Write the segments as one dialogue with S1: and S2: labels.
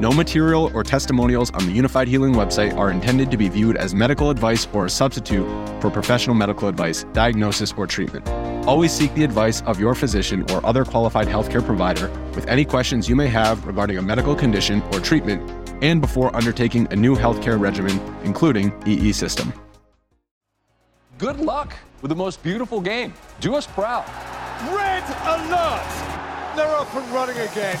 S1: No material or testimonials on the Unifyd Healing website are intended to be viewed as medical advice or a substitute for professional medical advice, diagnosis, or treatment. Always seek the advice of your physician or other qualified healthcare provider with any questions you may have regarding a medical condition or treatment and before undertaking a new healthcare regimen, including EE system.
S2: Good luck with the most beautiful game. Do us proud.
S3: Red alert! They're up and running again.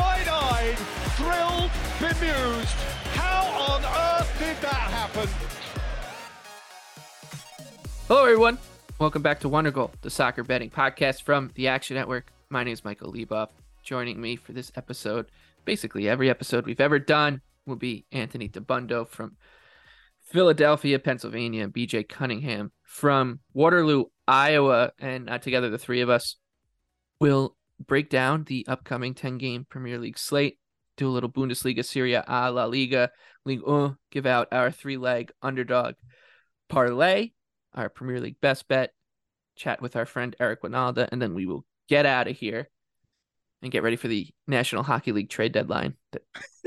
S3: Wide-eyed, thrilled, bemused. How on earth did that happen?
S4: Hello, everyone. Welcome back to Wonder Goal, the soccer betting podcast from the Action Network. My name is Michael Leboff. Joining me for this episode, basically every episode we've ever done, will be Anthony Dabbundo from Philadelphia, Pennsylvania, BJ Cunningham from Waterloo, Iowa. And uh, together, the three of us will break down the upcoming 10 game Premier League slate, do a little Bundesliga, Serie A, La Liga, Ligue 1, give out our three leg underdog parlay, our Premier League best bet, chat with our friend Eric Wynalda, and then we will get out of here and get ready for the National Hockey League trade deadline that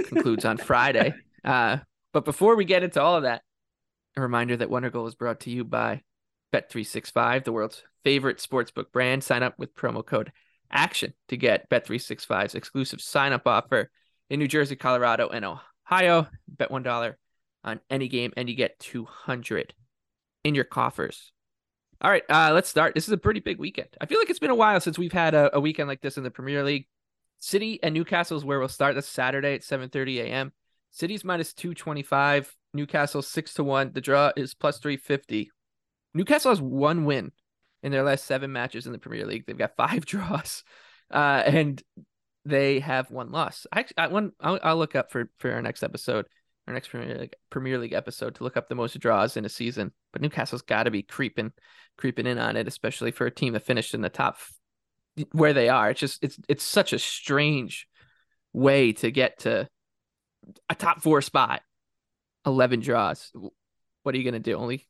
S4: concludes on Friday. Uh, but before we get into all of that, a reminder that Wonder Goal is brought to you by Bet365, the world's favorite sportsbook brand. Sign up with promo code ACTION to get Bet365's exclusive sign up offer in New Jersey, Colorado, and Ohio. Bet $1 on any game, and you get 200 in your coffers. All right, uh, let's start. This is a pretty big weekend. I feel like it's been a while since we've had a, a weekend like this in the Premier League. City and Newcastle is where we'll start. That's Saturday at 7:30 a.m. City's minus 225, Newcastle 6 to 1. The draw is plus 350. Newcastle has one win in their last seven matches in the Premier League. They've got five draws, uh, and they have one loss. I, I one I'll, I'll look up for for our next episode our next Premier League, Premier League episode to look up the most draws in a season. But Newcastle's got to be creeping, creeping in on it, especially for a team that finished in the top where they are. It's just it's it's such a strange way to get to a top four spot. Eleven draws. What are you gonna do? Only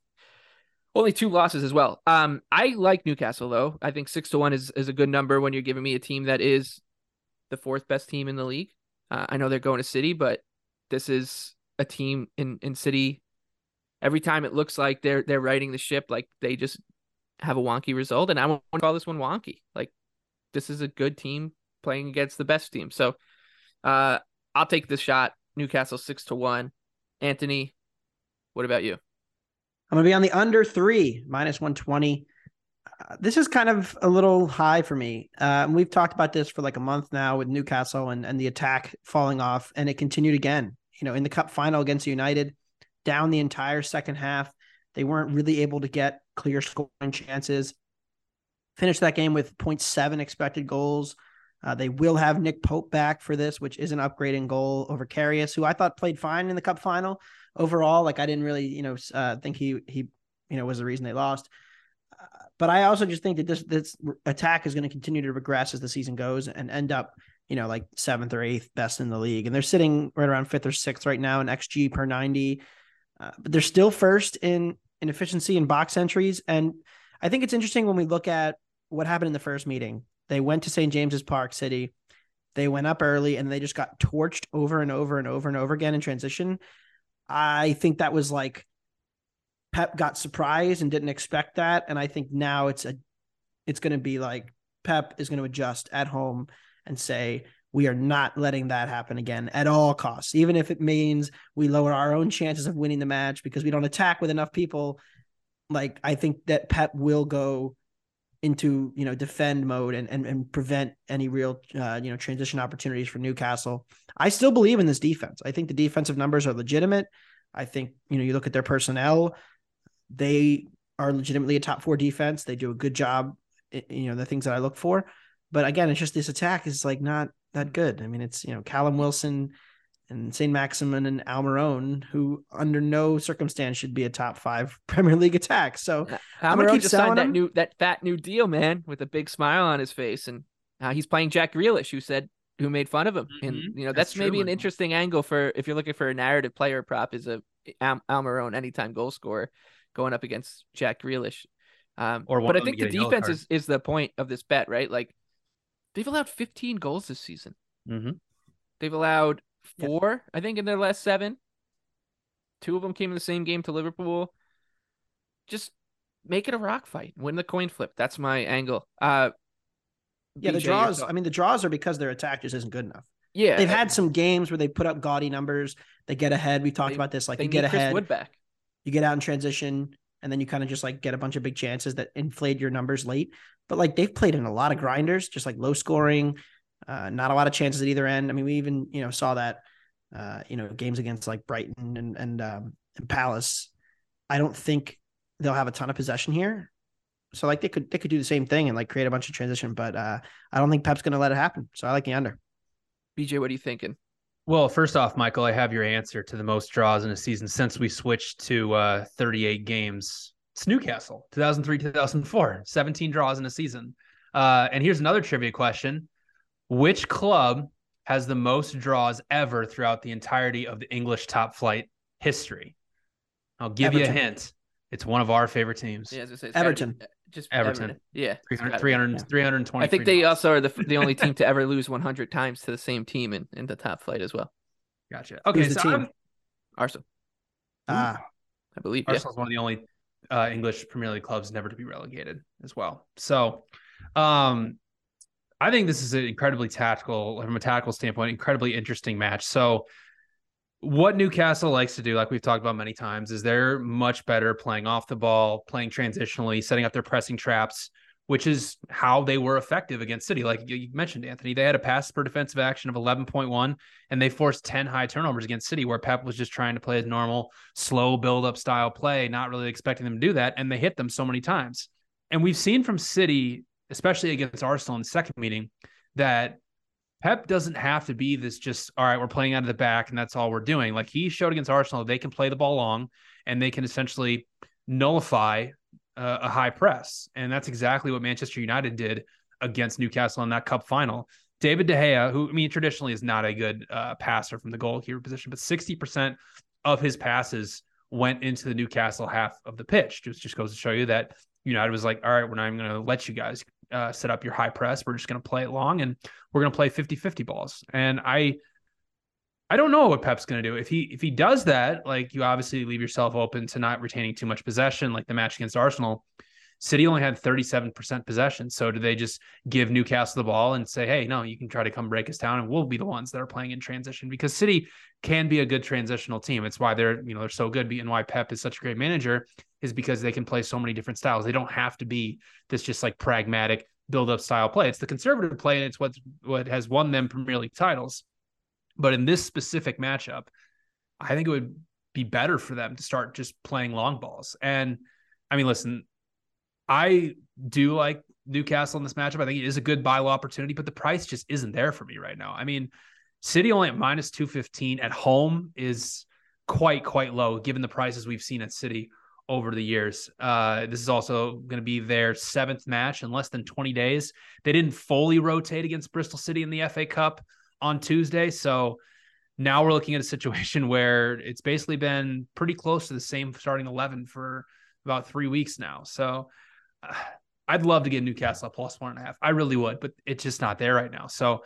S4: only two losses as well. Um, I like Newcastle though. I think six to one is is a good number when you're giving me a team that is the fourth best team in the league. Uh, I know they're going to City, but this is a team in in City. Every time it looks like they're they're riding the ship, like they just have a wonky result, and I want to call this one wonky. Like this is a good team playing against the best team. So uh, I'll take this shot. Newcastle six to one. Anthony, what about you?
S5: I'm gonna be on the under three minus one twenty. Uh, this is kind of a little high for me. Uh, we've talked about this for like a month now with Newcastle and and the attack falling off, and it continued again you know, in the cup final against United, down the entire second half. They weren't really able to get clear scoring chances. Finished that game with 0.7 expected goals. Uh, they will have Nick Pope back for this, which is an upgrade in goal over Karius, who I thought played fine in the cup final overall. Like I didn't really, you know, uh, think he he, you know, was the reason they lost. Uh, but I also just think that this this attack is going to continue to regress as the season goes and end up you know, like seventh or eighth best in the league. And they're sitting right around fifth or sixth right now in XG per 90. Uh, but they're still first in, in efficiency in box entries. And I think it's interesting when we look at what happened in the first meeting. They went to St. James's Park City. They went up early and they just got torched over and over and over and over again in transition. I think that was like Pep got surprised and didn't expect that. And I think now it's a it's gonna be like Pep is gonna adjust at home and say, we are not letting that happen again at all costs, even if it means we lower our own chances of winning the match because we don't attack with enough people. Like I think that Pep will go into you know defend mode and and, and prevent any real uh, you know transition opportunities for Newcastle. I still believe in this defense. I think the defensive numbers are legitimate. I think you know you look at their personnel, they are legitimately a top four defense. They do a good job. You know the things that I look for, but again, it's just this attack is like not that good. I mean, it's you know Callum Wilson and Saint Maximin and Almiron, who under no circumstance should be a top five Premier League attack. So
S4: Almiron just signed that him. new that fat new deal, man, with a big smile on his face, and uh, he's playing Jack Grealish, who said who made fun of him, mm-hmm. and you know that's, that's maybe an interesting angle for if you're looking for a narrative player prop is a Al- Almiron anytime goal scorer going up against Jack Grealish. Um, or but I think the defense is, is the point of this bet, right? Like they've allowed 15 goals this season.
S6: Mm-hmm.
S4: They've allowed four, I think, in their last seven. Two of them came in the same game to Liverpool. Just make it a rock fight. Win the coin flip. That's my angle. Uh,
S5: yeah, BJ, the draws. I mean, the draws are because their attack just isn't good enough.
S4: Yeah,
S5: they've had some games where they put up gaudy numbers. They get ahead. We talked they, about this. Like you get Chris ahead,
S4: Wood back.
S5: you get out in transition, and then you kind of just like get a bunch of big chances that inflate your numbers late. But like they've played in a lot of grinders, just like low scoring, uh, not a lot of chances at either end. I mean, we even you know saw that uh, you know games against like Brighton and and, um, and Palace. I don't think they'll have a ton of possession here. So like they could they could do the same thing and like create a bunch of transition, but uh, I don't think Pep's going to let it happen. So I like the under.
S4: BJ, what are you thinking?
S6: Well, first off, Michael, I have your answer to the most draws in a season since we switched to uh, 38 games. It's Newcastle, 2003, 2004, 17 draws in a season. Uh, and here's another trivia question which club has the most draws ever throughout the entirety of the English top flight history? I'll give Everton. you a hint. It's one of our favorite teams.
S4: Yeah, say,
S5: Everton.
S4: Just
S6: Everton.
S4: Everton. Yeah.
S6: 300, 300, 320.
S4: I think they also are the, the only team to ever lose 100 times to the same team in, in the top flight as well.
S6: Gotcha. Okay.
S5: Who's so the team?
S4: Arsenal.
S5: Ah.
S4: I believe
S6: Arsenal's
S4: yeah.
S6: one of the only uh, English Premier League clubs never to be relegated as well. So, um, I think this is an incredibly tactical, from a tactical standpoint, incredibly interesting match. So, what Newcastle likes to do, like we've talked about many times, is they're much better playing off the ball, playing transitionally, setting up their pressing traps, which is how they were effective against City. Like you mentioned, Anthony, they had a pass per defensive action of 11.1, and they forced 10 high turnovers against City, where Pep was just trying to play his normal, slow build up style play, not really expecting them to do that. And they hit them so many times. And we've seen from City especially against Arsenal in the second meeting, that Pep doesn't have to be this just, all right, we're playing out of the back and that's all we're doing. Like he showed against Arsenal, they can play the ball long and they can essentially nullify uh, a high press. And that's exactly what Manchester United did against Newcastle in that cup final. David De Gea, who I mean traditionally is not a good uh, passer from the goalkeeper position, but 60% of his passes went into the Newcastle half of the pitch. Just just goes to show you that United was like, all right, we're not even going to let you guys uh, set up your high press. We're just going to play it long and we're going to play 50 50 balls. And I, I don't know what Pep's going to do. If he if he does that, like you obviously leave yourself open to not retaining too much possession, like the match against Arsenal. City only had 37% possession. So do they just give Newcastle the ball and say, hey, no, you can try to come break us down and we'll be the ones that are playing in transition because City can be a good transitional team. It's why they're, you know, they're so good and why Pep is such a great manager is because they can play so many different styles. They don't have to be this just like pragmatic build up style play. It's the conservative play and it's what what has won them Premier League titles. But in this specific matchup, I think it would be better for them to start just playing long balls. And I mean, listen, I do like Newcastle in this matchup. I think it is a good buy low opportunity, but the price just isn't there for me right now. I mean, City only at minus 215 at home is quite, quite low given the prices we've seen at City over the years. Uh, this is also going to be their seventh match in less than 20 days. They didn't fully rotate against Bristol City in the FA Cup on Tuesday. So now we're looking at a situation where it's basically been pretty close to the same starting 11 for about three weeks now. So I'd love to get Newcastle plus one and a half. I really would, but it's just not there right now. So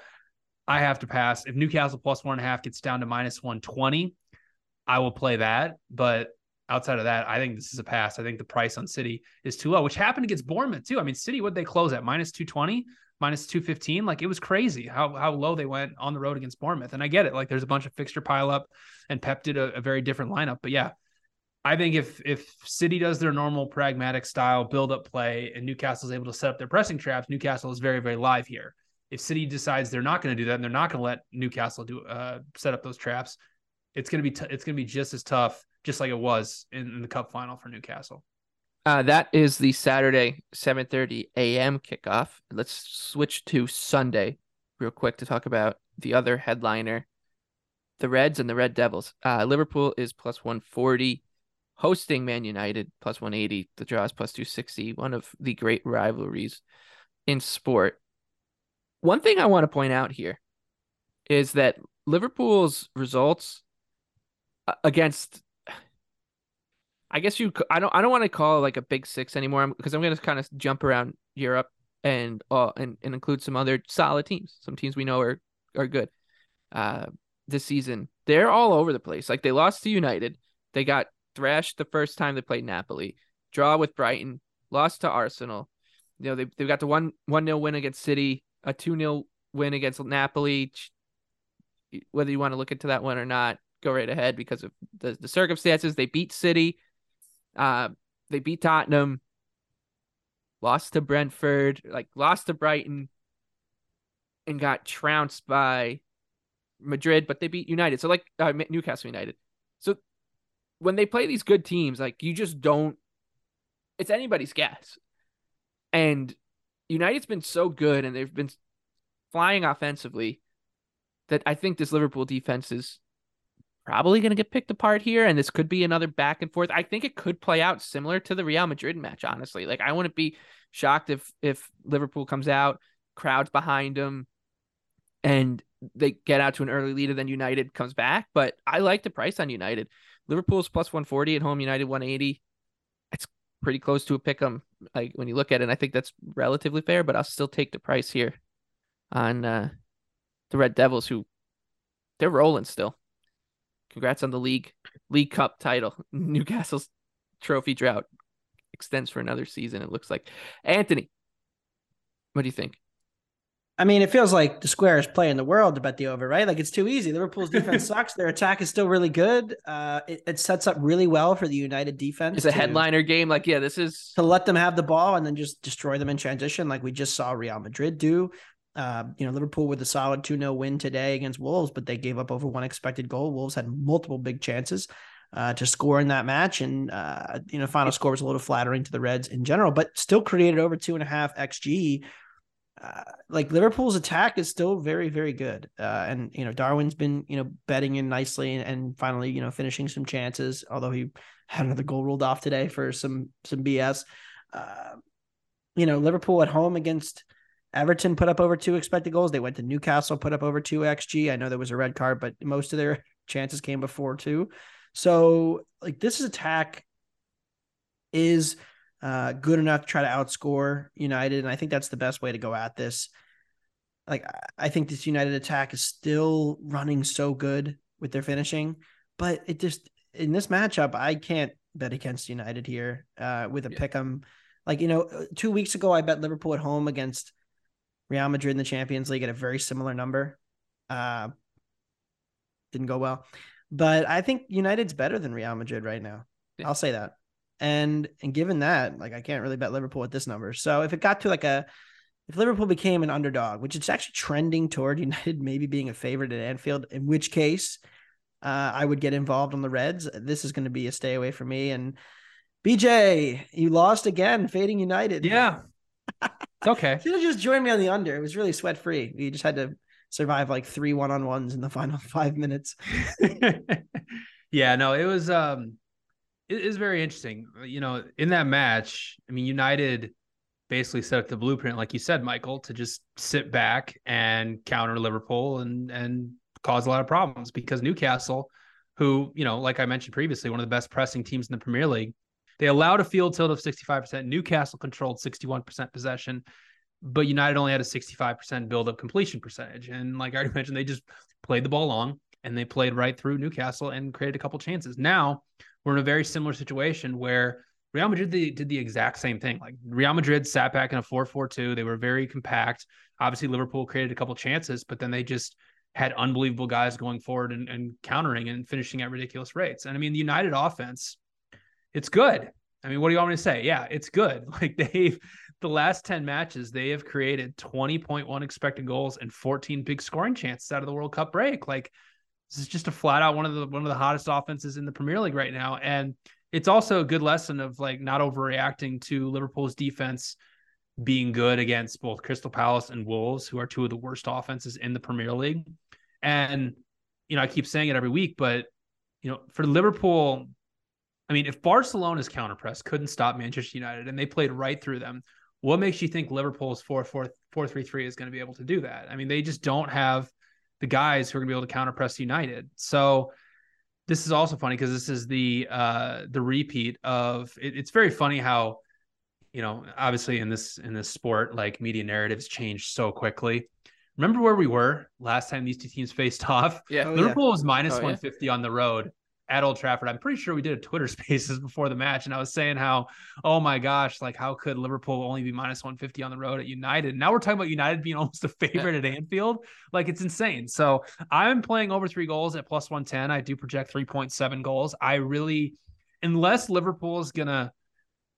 S6: I have to pass. If Newcastle plus one and a half gets down to minus 120, I will play that. But outside of that, I think this is a pass. I think the price on City is too low, which happened against Bournemouth too. I mean, City, what they close at minus 220, minus 215. Like it was crazy how how low they went on the road against Bournemouth. And I get it. Like there's a bunch of fixture pile up and Pep did a, a very different lineup. But yeah, I think if if City does their normal pragmatic style build up play and Newcastle is able to set up their pressing traps, Newcastle is very very live here. If City decides they're not going to do that and they're not going to let Newcastle do uh, set up those traps, it's going to be t- it's going to be just as tough, just like it was in, in the Cup final for Newcastle.
S4: Uh, that is the Saturday 7:30 a.m. kickoff. Let's switch to Sunday real quick to talk about the other headliner, the Reds and the Red Devils. Uh, Liverpool is plus 140 hosting Man United plus 180. The draw is plus 260. One of the great rivalries in sport. One thing I want to point out here is that Liverpool's results against I guess you I don't I don't want to call like a big 6 anymore because I'm going to kind of jump around Europe and uh and, and include some other solid teams. Some teams we know are are good. Uh this season. They're all over the place. Like they lost to United. They got thrashed the first time they played Napoli, draw with Brighton, lost to Arsenal. You know, they they got the one one nil win against City, a two 0 win against Napoli. Whether you want to look into that one or not, go right ahead because of the, the circumstances. They beat City, uh, they beat Tottenham, lost to Brentford, like lost to Brighton, and got trounced by Madrid, but they beat United. So like uh, Newcastle United. So when they play these good teams, like you just don't. It's anybody's guess, and United's been so good, and they've been flying offensively that I think this Liverpool defense is probably going to get picked apart here, and this could be another back and forth. I think it could play out similar to the Real Madrid match. Honestly, like I wouldn't be shocked if if Liverpool comes out, crowds behind them, and they get out to an early lead, and then United comes back. But I like the price on United. Liverpool's plus 140 at home, United 180. It's pretty close to a pick 'em like when you look at it. and I think that's relatively fair, but I'll still take the price here on uh, the Red Devils, who they're rolling still. Congrats on the league League Cup title. Newcastle's trophy drought extends for another season. It looks like. Anthony, what do you think?
S5: I mean, it feels like the squarest play in the world to bet the over, right? Like it's too easy. Liverpool's defense sucks. Their attack is still really good. Uh, it, it, sets up really well for the United defense.
S4: It's a to, headliner game. Like, yeah, this is
S5: to let them have the ball and then just destroy them in transition, like we just saw Real Madrid do. Uh, you know, Liverpool with a solid 2 0 win today against Wolves, but they gave up over one expected goal. Wolves had multiple big chances uh, to score in that match. And, uh, you know, final score was a little flattering to the Reds in general, but still created over two and a half XG uh, like Liverpool's attack is still very, very good. Uh, and you know, Darwin's been you know betting in nicely and, and, finally you know finishing some chances. Although he had another goal ruled off today for some some BS. Uh, you know, Liverpool at home against Everton put up over two expected goals. They went to Newcastle, put up over two xG. I know there was a red card, but most of their chances came before two. So like this attack is uh, good enough to try to outscore United. And I think that's the best way to go at this. Like, I think this United attack is still running so good with their finishing, but it just in this matchup, I can't bet against United here uh, with a yeah. pick 'em. Like, you know, uh, two weeks ago, I bet Liverpool at home against Real Madrid in the Champions League at a very similar number. Uh, didn't go well, but I think United's better than Real Madrid right now. Yeah. I'll say that. And and given that, like I can't really bet Liverpool at this number. So if it got to like a if Liverpool became an underdog, which it's actually trending toward United maybe being a favorite at Anfield, in which case uh, I would get involved on the Reds. This is going to be a stay away from me. And BJ, you lost again, fading United.
S6: Yeah. It's okay.
S5: Should have just joined me on the under. It was really sweat free. You just had to survive like three one on ones in the final five minutes.
S6: yeah, no, it was um it is very interesting. You know, in that match, I mean, United basically set up the blueprint, like you said, Michael, to just sit back and counter Liverpool and and cause a lot of problems because Newcastle, who you know, like I mentioned previously, one of the best pressing teams in the Premier League, They allowed a field tilt of 65%. Newcastle controlled 61% possession, but United only had a 65% build up completion percentage. And like I already mentioned, they just played the ball long and they played right through Newcastle and created a couple chances. Now we're in a very similar situation where Real Madrid did the exact same thing. Like Real Madrid sat back in a 4-4-2. They were very compact. Obviously, Liverpool created a couple chances, but then they just had unbelievable guys going forward and, and countering and finishing at ridiculous rates. And I mean, the United offense, it's good. I mean, what do you want me to say? Yeah, it's good. Like they've the last 10 matches, they have created 20.1 expected goals and 14 big scoring chances out of the World Cup break. Like this is just a flat out one of the one of the hottest offenses in the Premier League right now. And it's also a good lesson of like not overreacting to Liverpool's defense being good against both Crystal Palace and Wolves, who are two of the worst offenses in the Premier League. And, you know, I keep saying it every week, but, you know, for Liverpool, I mean, if Barcelona's counterpress couldn't stop Manchester United and they played right through them, what makes you think Liverpool's 4 4 4 3 3 is going to be able to do that? I mean, they just don't have the guys who are going to be able to counter press United. So, this is also funny because this is the uh the repeat of it, it's very funny how you know obviously in this in this sport like media narratives change so quickly remember where we were last time these two teams faced off
S4: yeah
S6: oh, liverpool
S4: yeah.
S6: was minus
S4: oh,
S6: 150 yeah. on the road at Old Trafford. I'm pretty sure we did a Twitter spaces before the match, and I was saying how, oh my gosh, like how could Liverpool only be minus 150 on the road at United? Now we're talking about United being almost a favorite at Anfield. Like it's insane. So I'm playing over three goals at plus 110. I do project 3.7 goals. I really, unless Liverpool is gonna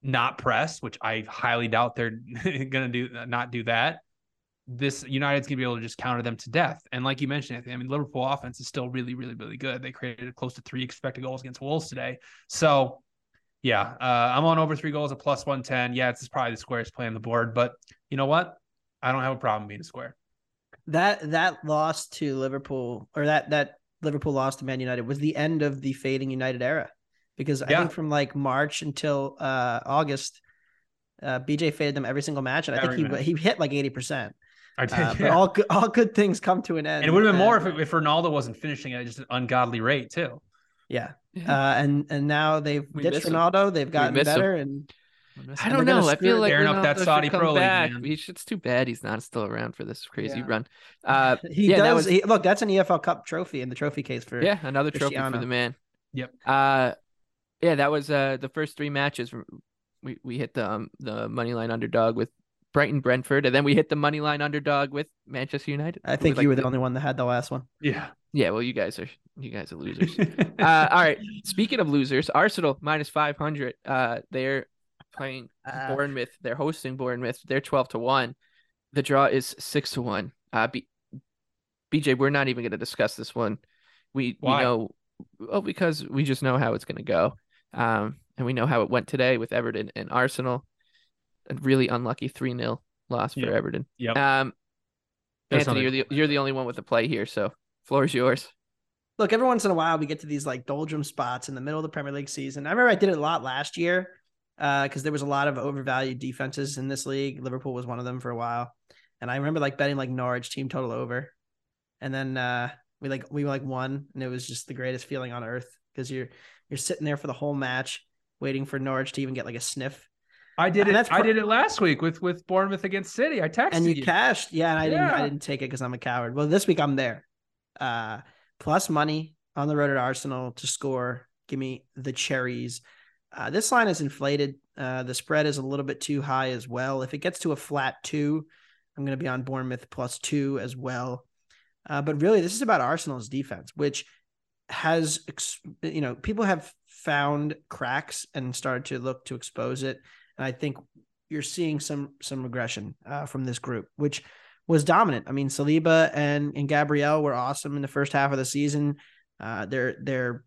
S6: not press, which I highly doubt they're gonna do not do that this United's gonna be able to just counter them to death. And like you mentioned, Anthony, I mean, Liverpool offense is still really, really, really good. They created close to three expected goals against Wolves today. So yeah, uh, I'm on over three goals at plus 110. Yeah, it's probably the squarest play on the board, but you know what? I don't have a problem being a square.
S5: That that loss to Liverpool or that that Liverpool loss to Man United was the end of the fading United era. Because I yeah. think from like March until uh, August, uh, BJ faded them every single match, and I think he he hit like eighty percent. I did, uh, yeah. But all good, all good things come to an end.
S6: And it would have been more if, if Ronaldo wasn't finishing at just an ungodly rate too.
S5: Yeah, uh, and and now they've we ditched Ronaldo. Him. They've gotten better, him.
S4: and I don't know. I feel like
S6: Ronaldo up that Saudi Pro
S4: back.
S6: League.
S4: Man. It's too bad he's not still around for this crazy yeah. run. Uh,
S5: he
S4: yeah,
S5: does. Was, he, look, that's an EFL Cup trophy in the trophy case for
S4: yeah, another trophy for the man.
S6: Yep.
S4: Uh, yeah, that was uh the first three matches. We we hit the um, the money line underdog with Brighton Brentford, and then we hit the money line underdog with Manchester United.
S5: I think you like were the only one that had the last one.
S6: Yeah.
S4: Yeah, well, you guys are you guys are losers. uh, all right. Speaking of losers, Arsenal minus five hundred. Uh, they're playing uh, Bournemouth. They're hosting Bournemouth. They're twelve to one. The draw is six to one. Uh, B- BJ, we're not even going to discuss this one. We Why? we know, well, because we just know how it's going to go. Um, and we know how it went today with Everton and Arsenal a really unlucky 3 0 loss for
S6: yep.
S4: Everton.
S6: Yep.
S4: Um, Anthony, you're the you're the only one with the play here, so floor is yours.
S5: Look, every once in a while we get to these like doldrum spots in the middle of the Premier League season. I remember I did it a lot last year because uh, there was a lot of overvalued defenses in this league. Liverpool was one of them for a while, and I remember like betting like Norwich team total over, and then uh, we like we like won, and it was just the greatest feeling on earth because you're you're sitting there for the whole match waiting for Norwich to even get like a sniff
S6: I did it. I did it last week with with Bournemouth against City. I texted you.
S5: and you,
S6: you.
S5: cashed. Yeah, and I yeah. didn't. I didn't take it because I'm a coward. Well, this week I'm there. Uh, plus money on the road at Arsenal to score. Give me the cherries. Uh, this line is inflated. Uh, the spread is a little bit too high as well. If it gets to a flat two, I'm going to be on Bournemouth plus two as well. Uh, but really, this is about Arsenal's defense, which has, you know, people have found cracks and started to look to expose it. And I think you're seeing some some regression uh, from this group, which was dominant. I mean, Saliba and and Gabriel were awesome in the first half of the season. Uh, their their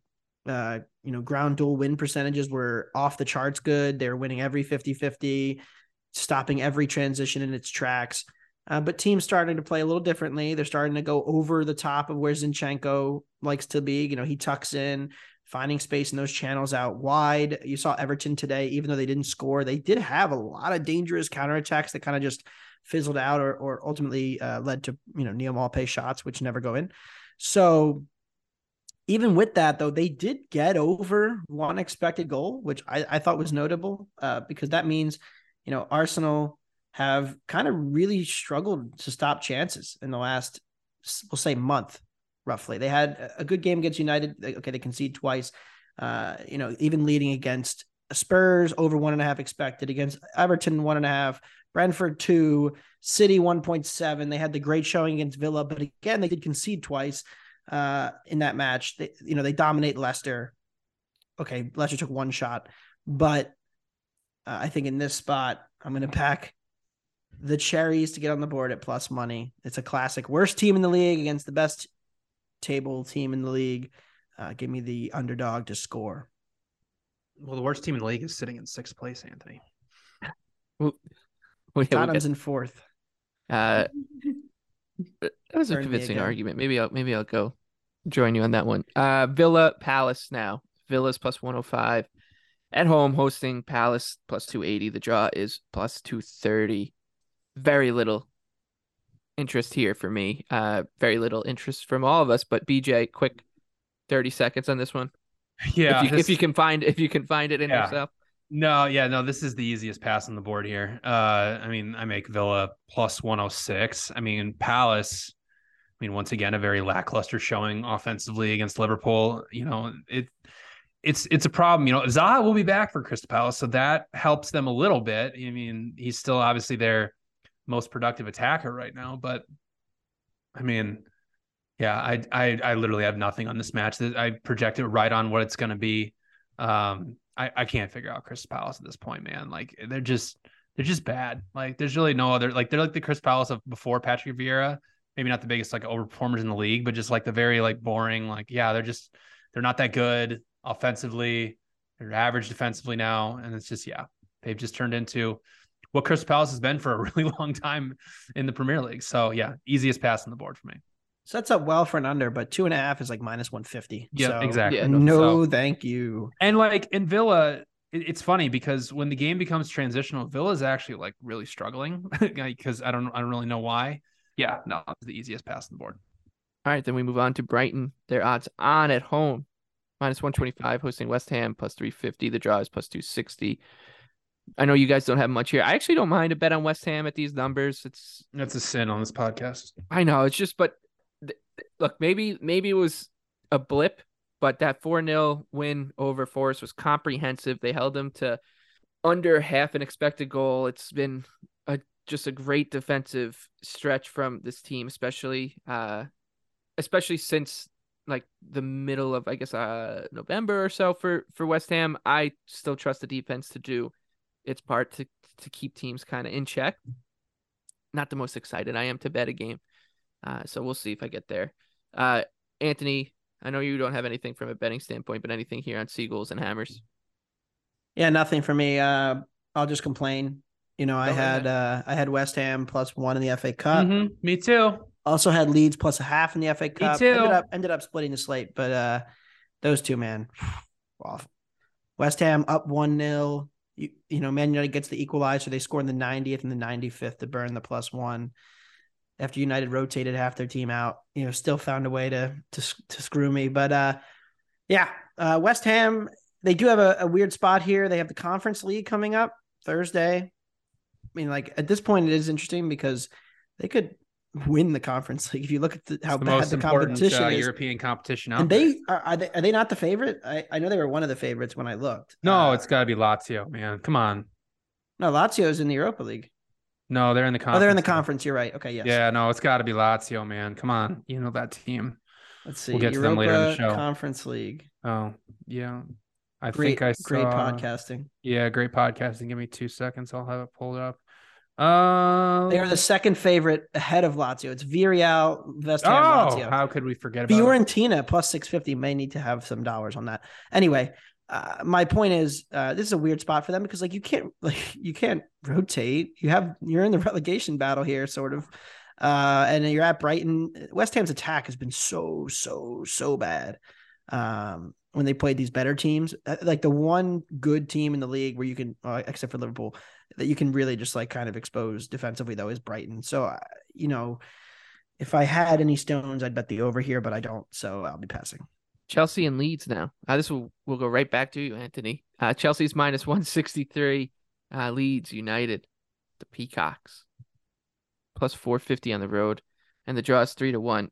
S5: uh, you know ground dual win percentages were off the charts good. They're winning every 50-50, stopping every transition in its tracks. Uh, but teams starting to play a little differently. They're starting to go over the top of where Zinchenko likes to be. You know, he tucks in finding space in those channels out wide. You saw Everton today, even though they didn't score, they did have a lot of dangerous counterattacks that kind of just fizzled out or, or ultimately uh, led to, you know, Neal Maupay shots, which never go in. So even with that, though, they did get over one expected goal, which I, I thought was notable uh, because that means, you know, Arsenal have kind of really struggled to stop chances in the last, we'll say, month, roughly. They had a good game against United. Okay, they concede twice. Uh, you know, even leading against Spurs over one and a half expected against Everton one and a half, Brentford two, City one point seven. They had the great showing against Villa, but again they did concede twice uh, in that match. They, you know, they dominate Leicester. Okay, Leicester took one shot, but uh, I think in this spot I'm going to pack the cherries to get on the board at plus money. It's a classic. Worst team in the league against the best table team in the league. Uh, give me the underdog to score.
S6: Well, the worst team in the league is sitting in sixth place, Anthony.
S4: Well, yeah,
S5: Tottenham's in fourth.
S4: Uh, that was a convincing
S5: again.
S4: argument. Maybe I'll maybe I'll go join you on that one. Uh, Villa Palace now. Villa's plus one hundred five at home hosting Palace plus two eighty. The draw is plus two thirty. Very little interest here for me. Uh, very little interest from all of us. But BJ, quick thirty seconds on this one.
S6: Yeah,
S4: if you,
S6: this-
S4: if you can find if you can find it in
S6: Yeah.
S4: yourself.
S6: No, yeah, no, this is the easiest pass on the board here. Uh, I mean, I make Villa plus 106. I mean, Palace, I mean, once again, a very lackluster showing offensively against Liverpool. You know, it it's it's a problem. You know, Zaha will be back for Crystal Palace, so that helps them a little bit. I mean, he's still obviously their most productive attacker right now, but I mean, yeah, I I I literally have nothing on this match. I project it right on what it's going to be. Um, I I can't figure out Chris Palace at this point, man. Like they're just they're just bad. Like there's really no other like they're like the Chris Palace of before Patrick Vieira. Maybe not the biggest like overperformers in the league, but just like the very like boring. Like yeah, they're just they're not that good offensively. They're average defensively now, and it's just yeah, they've just turned into what Crystal Palace has been for a really long time in the Premier League. So yeah, easiest pass on the board for me.
S5: Sets up well for an under, but two and a half is like minus 150.
S6: Yeah,
S5: So,
S6: exactly.
S4: Yeah,
S5: No,
S6: So-
S5: thank you.
S6: And like in Villa, it- it's funny because when the game becomes transitional, Villa's actually like really struggling because I don't I don't really know why. Yeah, no, it's the easiest pass on the board.
S4: All right, then we move on to Brighton. Their odds on at home minus 125, hosting West Ham plus 350. The draw is plus 260. I know you guys don't have much here. I actually don't mind a bet on West Ham at these numbers. It's
S6: That's a sin on this podcast.
S4: I know it's just, but th- look, maybe maybe it was a blip, but that 4 0 win over Forest was comprehensive. They held them to under half an expected goal. It's been a just a great defensive stretch from this team, especially uh especially since like the middle of I guess uh November or so for for West Ham. I still trust the defense to do its part to to keep teams kind of in check. Not the most excited I am to bet a game. Uh, so we'll see if I get there. Uh, Anthony, I know you don't have anything from a betting standpoint, but anything here on Seagulls and Hammers?
S5: Yeah, nothing for me. Uh, I'll just complain. You know, I
S4: Go
S5: had uh, I had West Ham plus one in the FA Cup.
S6: Mhm, Me too.
S5: Also had Leeds plus a half in the FA Cup.
S6: Me too.
S5: Ended up ended up splitting the slate, but uh, those two man, off. West Ham up one 0 You, you know, Man United gets the equalizer. They score in the 90th and the 95th to burn the plus one. After United rotated half their team out, you know, still found a way to to to screw me. But uh, yeah, uh, West Ham they do have a, a weird spot here. They have the Conference League coming up Thursday. I mean, like at this point, it is interesting because they could win the Conference Like if you look at the, how
S6: the
S5: bad the
S6: important
S5: competition
S6: uh,
S5: is.
S6: European competition out
S5: And they are, are they are they not the favorite? I, I know they were one of the favorites when I looked.
S6: No,
S5: Uh,
S6: it's got to be Lazio, man. Come on.
S5: no Lazio's in the Europa League.
S6: No, they're in the conference.
S5: Oh, they're in the conference. You're right. Okay, yes.
S6: Yeah, no, it's got to be Lazio, man. Come on, you know that team.
S5: Let's see.
S6: We'll get to
S5: Europa
S6: them later in the show.
S5: Conference League.
S6: Oh, yeah. I
S5: Great,
S6: think I saw.
S5: great podcasting.
S6: Yeah, great podcasting. Give me two seconds. I'll have it pulled up. Um,
S5: They are the second favorite ahead of Lazio. It's Villarreal, West Ham,
S6: oh,
S5: Lazio.
S6: how could we forget about it?
S5: Fiorentina plus 650 may need to have some dollars on that. Anyway, uh, my point is uh, this is a weird spot for them because like you can't like you can't rotate. You have you're in the relegation battle here, sort of. Uh, and you're at Brighton. West Ham's attack has been so, so, so bad. Um, when they played these better teams, Uh, like the one good team in the league where you can, uh, except for Liverpool, that you can really just like kind of expose defensively though is Brighton. So, uh, you know, if I had any stones, I'd bet the over here, but I don't. So I'll be passing.
S4: Chelsea and Leeds now. Uh, this will will go right back to you, Anthony. Uh, Chelsea's minus one sixty three. Uh, Leeds United, the Peacocks, plus four fifty on the road, and the draw is three to one.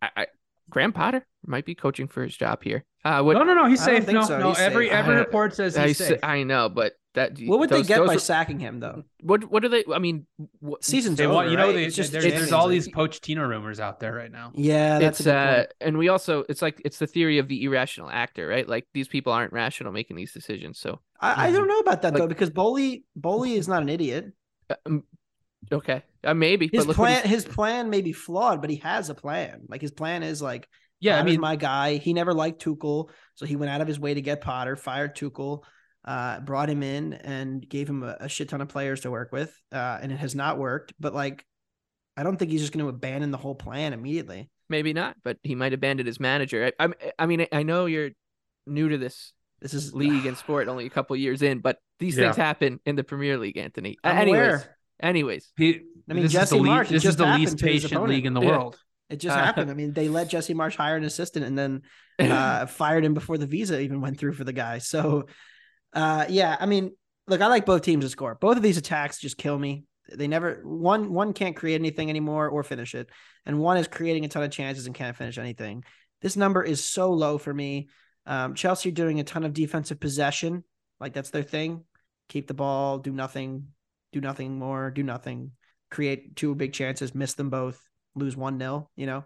S4: I, I Graham Potter might be coaching for his job here. Uh, what,
S6: no, no, no. He's safe. No,
S5: so.
S6: no.
S5: He's
S6: every
S5: safe.
S6: every report says
S4: I,
S6: he's
S4: s-
S6: safe.
S4: I know, but that
S5: What would
S4: those-
S5: they get by
S4: were-
S5: sacking him though?
S4: What what do they? I mean, what,
S5: Season's
S6: They
S5: over.
S6: want, you know, they,
S5: It's just
S6: there's,
S5: Champions
S6: there's all
S5: League.
S6: these Pochettino rumors out there right now.
S5: Yeah, that's
S4: it's
S5: a good
S4: uh,
S5: point.
S4: and we also it's like it's the theory of the irrational actor, right? Like these people aren't rational making these decisions. So
S5: I, I don't know about that
S4: Like-
S5: though because Boehly Boehly is not an idiot.
S4: uh, um, okay, uh, maybe
S5: His
S4: but
S5: plan his plan may be flawed, but he has a plan. Like his plan is like
S6: Yeah, I mean,
S5: my guy. He never liked Tuchel, so he went out of his way to get Potter, fired Tuchel, uh, brought him in and gave him a, a shit ton of players to work with. Uh, and it has not worked. But like, I don't think he's just going to abandon the whole plan immediately.
S4: maybe not, but he might abandon his manager. I, I, I mean, I know you're new to this
S5: This is
S4: league and sport, only a couple years in, but these
S6: Yeah.
S4: things happen in the Premier League, Anthony.
S5: I'm
S4: anyways,
S5: aware.
S4: Anyways,
S6: he,
S5: I mean,
S6: this
S5: Jesse
S6: is the, lead-
S5: Marsch, it
S6: this is the least patient league in the
S4: Yeah.
S6: world.
S5: It just
S4: Uh,
S5: happened. I mean, they let Jesse Marsch hire an assistant and then uh, fired him before the visa even went through for the guy. So, uh, yeah, I mean, look, I like both teams to score. Both of these attacks just kill me. They never one one can't create anything anymore or finish it, and one is creating a ton of chances and can't finish anything. This number is so low for me. Um, Chelsea are doing a ton of defensive possession, like that's their thing. Keep the ball, do nothing, do nothing more, do nothing. Create two big chances, miss them both, lose one nil. You know,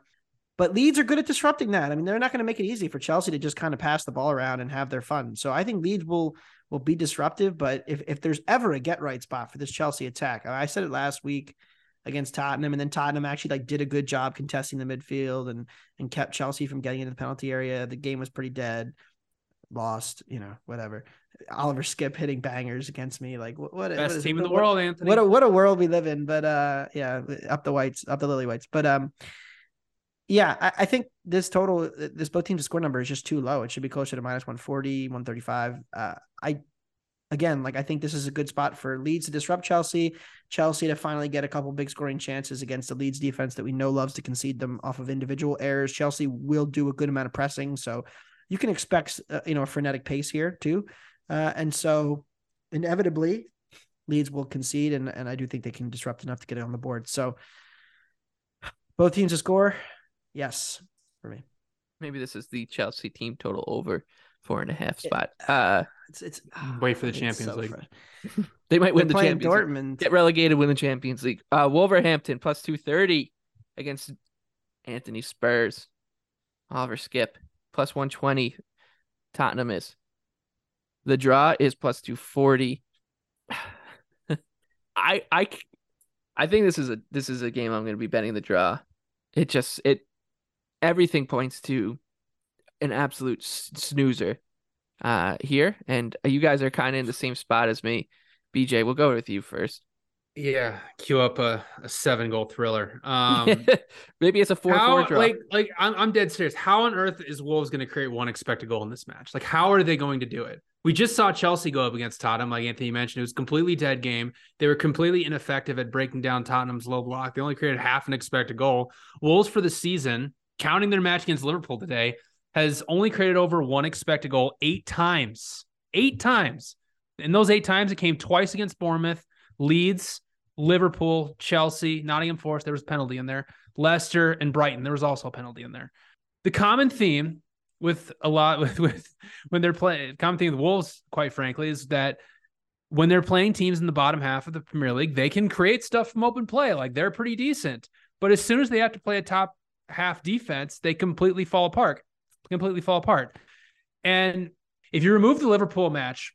S5: but Leeds are good at disrupting that. I mean, they're not going to make it easy for Chelsea to just kind of pass the ball around and have their fun. So I think Leeds will will be disruptive. But if if there's ever a get right spot for this Chelsea attack, I said it last week against Tottenham, and then Tottenham actually like did a good job contesting the midfield and and kept Chelsea from getting into the penalty area. The game was pretty dead. Lost, you know, whatever. Oliver Skipp hitting bangers against me, like what? what
S6: Best team
S5: it?
S6: in the
S5: What-
S6: world, Anthony.
S5: what a what a world we live in. But uh yeah, up the whites, up the lily whites. But um yeah, I, I think this total this both teams score number is just too low. It should be closer to minus 140, 135. Uh I again like I think this is a good spot for Leeds to disrupt Chelsea, Chelsea to finally get a couple big scoring chances against the Leeds defense that we know loves to concede them off of individual errors. Chelsea will do a good amount of pressing, so you can expect uh, you know a frenetic pace here too. Uh, and so inevitably Leeds will concede, and, and I do think they can disrupt enough to get it on the board. So both teams to score, yes, for me.
S4: maybe this is the Chelsea team total over four and a half spot. Uh,
S5: It's it's
S6: Wait for the Champions
S5: so
S6: League.
S5: fr-
S4: they might win
S5: They're
S4: the
S5: playing
S4: Champions League.
S5: Dortmund.
S4: Get relegated, win the Champions League. Uh, Wolverhampton plus two thirty against Anthony Spurs. Oliver Skipp plus one twenty. Tottenham is. The draw is plus two forty. I I I think this is a this is a game I'm going to be betting the draw. It just it everything points to an absolute snoozer uh here and you guys are kind of in the same spot as me. BJ, we'll go with you first.
S6: Yeah, cue up a, a seven goal thriller. Um,
S4: Maybe it's a four
S6: how,
S4: four draw.
S6: like, like I'm, I'm dead serious. How on earth is Wolves going to create one expected goal in this match? Like, how are they going to do it? We just saw Chelsea go up against Tottenham, like Anthony mentioned. It was completely dead game. They were completely ineffective at breaking down Tottenham's low block. They only created half an expected goal. Wolves for the season, counting their match against Liverpool today, has only created over one expected goal eight times. Eight times. In those eight times, it came twice against Bournemouth, Leeds, Liverpool, Chelsea, Nottingham Forest. There was a penalty in there. Leicester and Brighton. There was also a penalty in there. The common theme with a lot with with when they're playing common theme with Wolves, quite frankly, is that when they're playing teams in the bottom half of the Premier League, they can create stuff from open play. Like they're pretty decent. But as soon as they have to play a top half defense, they completely fall apart. Completely fall apart. And if you remove the Liverpool match,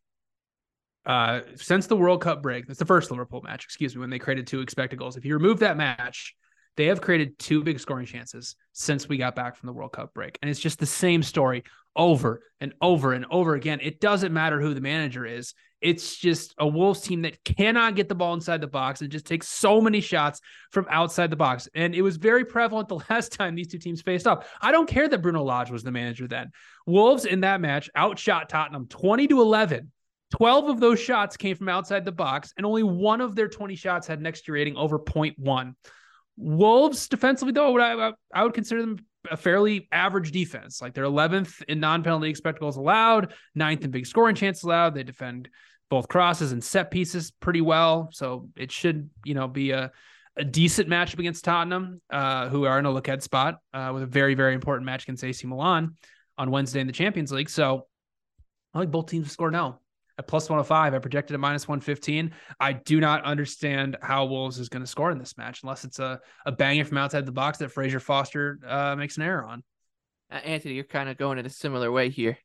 S6: uh, since the World Cup break, that's the first Liverpool match, excuse me, when they created two expected goals. If you remove that match, they have created two big scoring chances since we got back from the World Cup break. And it's just the same story over and over and over again. It doesn't matter who the manager is. It's just a Wolves team that cannot get the ball inside the box and just takes so many shots from outside the box. And it was very prevalent the last time these two teams faced off. I don't care that Bruno Lage was the manager then. Wolves in that match outshot Tottenham 20 to 11. 12 of those shots came from outside the box, and only one of their 20 shots had an XG rating over 0.1. Wolves defensively, though, I, I would consider them a fairly average defense. Like they're 11th in non-penalty expected goals allowed, ninth in big scoring chances allowed. They defend both crosses and set pieces pretty well. So it should, you know, be a, a decent matchup against Tottenham, uh, who are in a look ahead spot uh, with a very, very important match against AC Milan on Wednesday in the Champions League. So I like both teams to score now at plus 105. I projected a minus 115. I do not understand how Wolves is going to score in this match unless it's a, a banger from outside the box that Fraser Forster uh, makes an error on.
S4: Uh, Anthony, you're kind of going in a similar way here.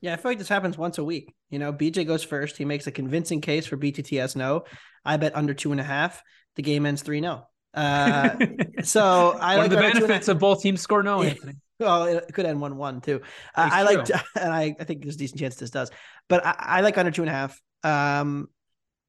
S5: Yeah, I feel like this happens once a week. You know, BJ goes first. He makes a convincing case for BTTS no. I bet under two and a half. The game ends 3 0. Uh, so I
S6: One
S5: like
S6: of the
S5: under two and a-
S6: benefits of both teams score no,
S5: Yeah.
S6: Anthony.
S5: Well, it could end one one too. Uh, I like, and I, I think there's a decent chance this does, but I, I like under two and a half. Um,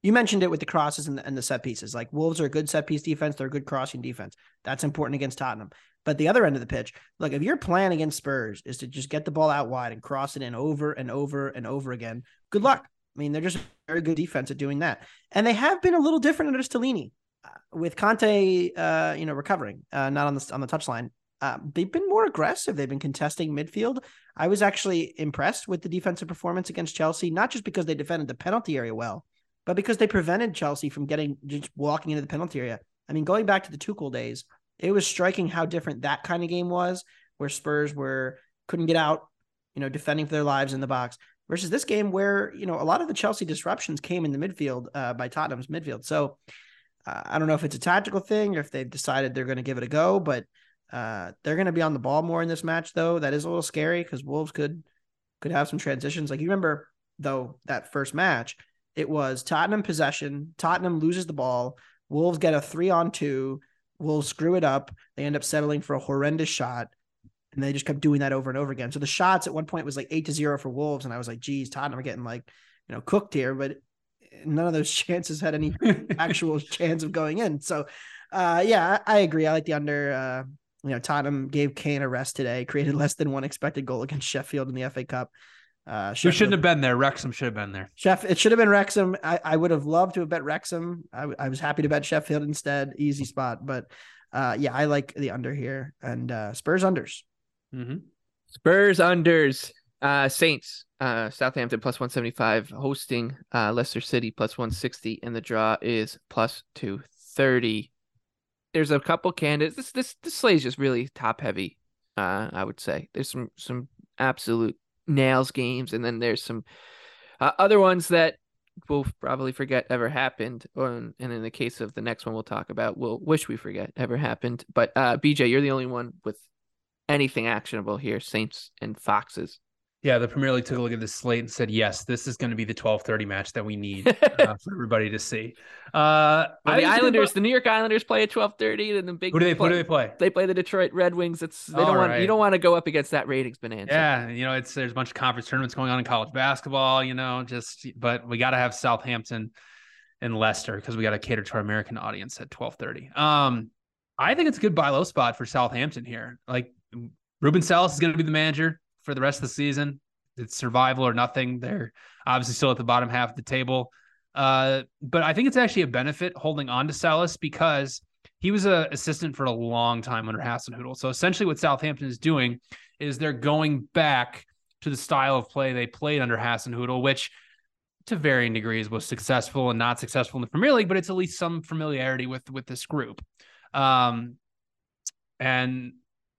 S5: you mentioned it with the crosses and the, and the set pieces. Like Wolves are a good set piece defense; they're a good crossing defense. That's important against Tottenham. But the other end of the pitch, look, if your plan against Spurs is to just get the ball out wide and cross it in over and over and over again, good luck. I mean, they're just very good defense at doing that, and they have been a little different under Stellini. Uh, with Conte, uh, you know, recovering, uh, not on the on the touchline, uh, they've been more aggressive. They've been contesting midfield. I was actually impressed with the defensive performance against Chelsea, not just because they defended the penalty area well, but because they prevented Chelsea from getting just walking into the penalty area. I mean, going back to the Tuchel days, it was striking how different that kind of game was, where Spurs were couldn't get out, you know, defending for their lives in the box, versus this game where you know a lot of the Chelsea disruptions came in the midfield uh, by Tottenham's midfield. So uh, I don't know if it's a tactical thing or if they've decided they're going to give it a go, but uh, they're going to be on the ball more in this match, though. That is a little scary because Wolves could could have some transitions. Like you remember, though, that first match, it was Tottenham possession. Tottenham loses the ball. Wolves get a three on two. Wolves screw it up. They end up settling for a horrendous shot, and they just kept doing that over and over again. So the shots at one point was like eight to zero for Wolves, and I was like, "Geez, Tottenham are getting like you know cooked here," but none of those chances had any actual chance of going in. So, uh, yeah, I, I agree. I like the under. Uh, you know, Tottenham gave Kane a rest today, created less than one expected goal against Sheffield in the FA Cup. Uh,
S6: Who shouldn't have been there? Wrexham should have been there.
S5: Sheff, it should have been Wrexham. I, I would have loved to have bet Wrexham. I, I was happy to bet Sheffield instead. Easy spot, but uh, yeah, I like the under here and uh, Spurs unders.
S6: Mm-hmm.
S4: Spurs unders. Uh, Saints. Uh, Southampton plus one seventy five hosting uh Leicester City plus one sixty, and the draw is plus two thirty. There's a couple candidates. This this this slate is just really top heavy. Uh, I would say there's some some absolute nails games, and then there's some uh, other ones that we'll probably forget ever happened. And in the case of the next one we'll talk about, we'll wish we forget ever happened. But uh, BJ, you're the only one with anything actionable here. Saints and Foxes.
S6: Yeah, the Premier League took a look at this slate and said, "Yes, this is going to be the twelve thirty match that we need uh, for everybody to see." Uh,
S4: Well, the
S6: think it's a good
S4: Islanders, the New York Islanders play at twelve thirty, and the big.
S6: Who do they? Who
S4: play,
S6: do they play?
S4: They play the Detroit Red Wings. It's they
S6: All
S4: don't want
S6: right.
S4: you don't want to go up against that ratings bonanza.
S6: Yeah, you know, it's there's a bunch of conference tournaments going on in college basketball. You know, just but we got to have Southampton and Leicester because we got to cater to our American audience at twelve thirty. Um, I think it's a good buy low spot for Southampton here. Like Rubén Sellés is going to be the manager for the rest of the season. It's survival or nothing. They're obviously still at the bottom half of the table. Uh, but I think it's actually a benefit holding on to Sellés because he was an assistant for a long time under Hasenhüttl. So essentially, what Southampton is doing is they're going back to the style of play they played under Hasenhüttl, which to varying degrees was successful and not successful in the Premier League, but it's at least some familiarity with with this group. Um, and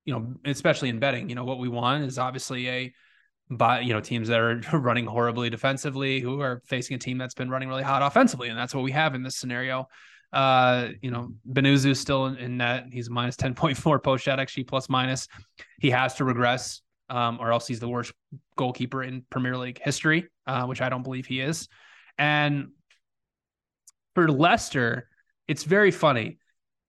S6: you know, especially in betting, you know, what we want is obviously a by you know teams that are running horribly defensively who are facing a team that's been running really hot offensively, and that's what we have in this scenario. Uh, you know, Bazunu still in, in net. He's minus ten point four post shot XG plus minus. He has to regress, um, or else he's the worst goalkeeper in Premier League history, uh, which I don't believe he is. And for Leicester, it's very funny.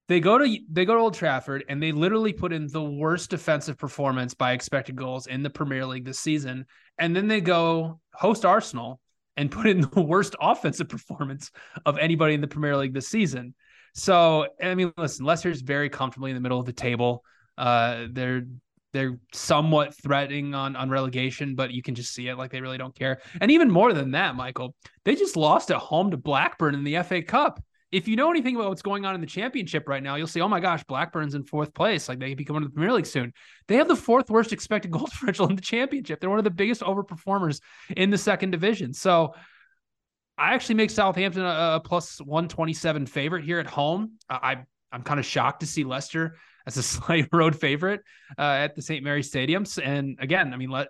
S6: They go to they go to Old Trafford and they literally put in the worst defensive performance by expected goals in the Premier League this season, and then they go host Arsenal and put in the worst offensive performance of anybody in the Premier League this season. So I mean, listen, Leicester's very comfortably in the middle of the table. Uh, they're they're somewhat threatening on on relegation, but you can just see it like they really don't care. And even more than that, Michael, they just lost at home to Blackburn in the FA Cup. If you know anything about what's going on in the championship right now, you'll see, oh my gosh, Blackburn's in fourth place. Like they could be coming to the Premier League soon. They have the fourth worst expected goal differential in the championship. They're one of the biggest overperformers in the second division. So I actually make Southampton a, a plus 127 favorite here at home. I I'm kind of shocked to see Leicester as a slight road favorite uh, at the St. Mary Stadiums. And again, I mean, let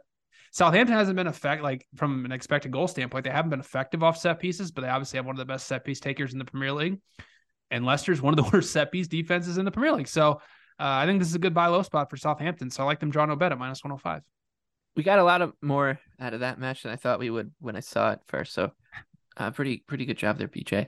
S6: Southampton hasn't been effective, like from an expected goal standpoint. They haven't been effective off set pieces, but they obviously have one of the best set piece takers in the Premier League. And Leicester's one of the worst set piece defenses in the Premier League. So uh, I think this is a good buy low spot for Southampton. So I like them draw no bet at minus 105.
S4: We got a lot of more out of that match than I thought we would when I saw it first. So uh, pretty pretty good job there, BJ.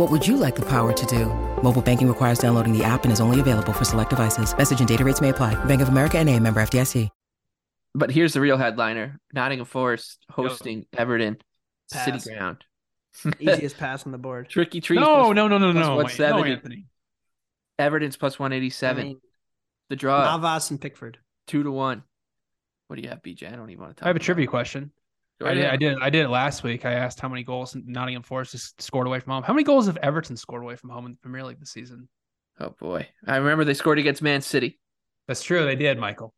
S7: What would you like the power to do? Mobile banking requires downloading the app and is only available for select devices. Message and data rates may apply. Bank of America and a member FDIC.
S4: But here's the real headliner: Nottingham Forest hosting Everton,
S5: Pass.
S4: City Ground.
S5: Easiest pass on the board.
S4: Tricky trees.
S6: No,
S4: plus-
S6: no, no, no, no. Wait, no,
S4: 170.
S6: Anthony.
S4: Everton's 187.
S5: I mean,
S4: the draw
S5: Navas and Pickford.
S4: two to one. What do you have, BJ? I don't even want to talk.
S6: I have a trivia question.
S4: Go
S6: I did. I did. I did it last week. I asked how many goals Nottingham Forest has scored away from home. How many goals have Everton scored away from home in the Premier League this season?
S4: Oh boy, I remember they scored against Man City.
S6: That's true. They did, Michael.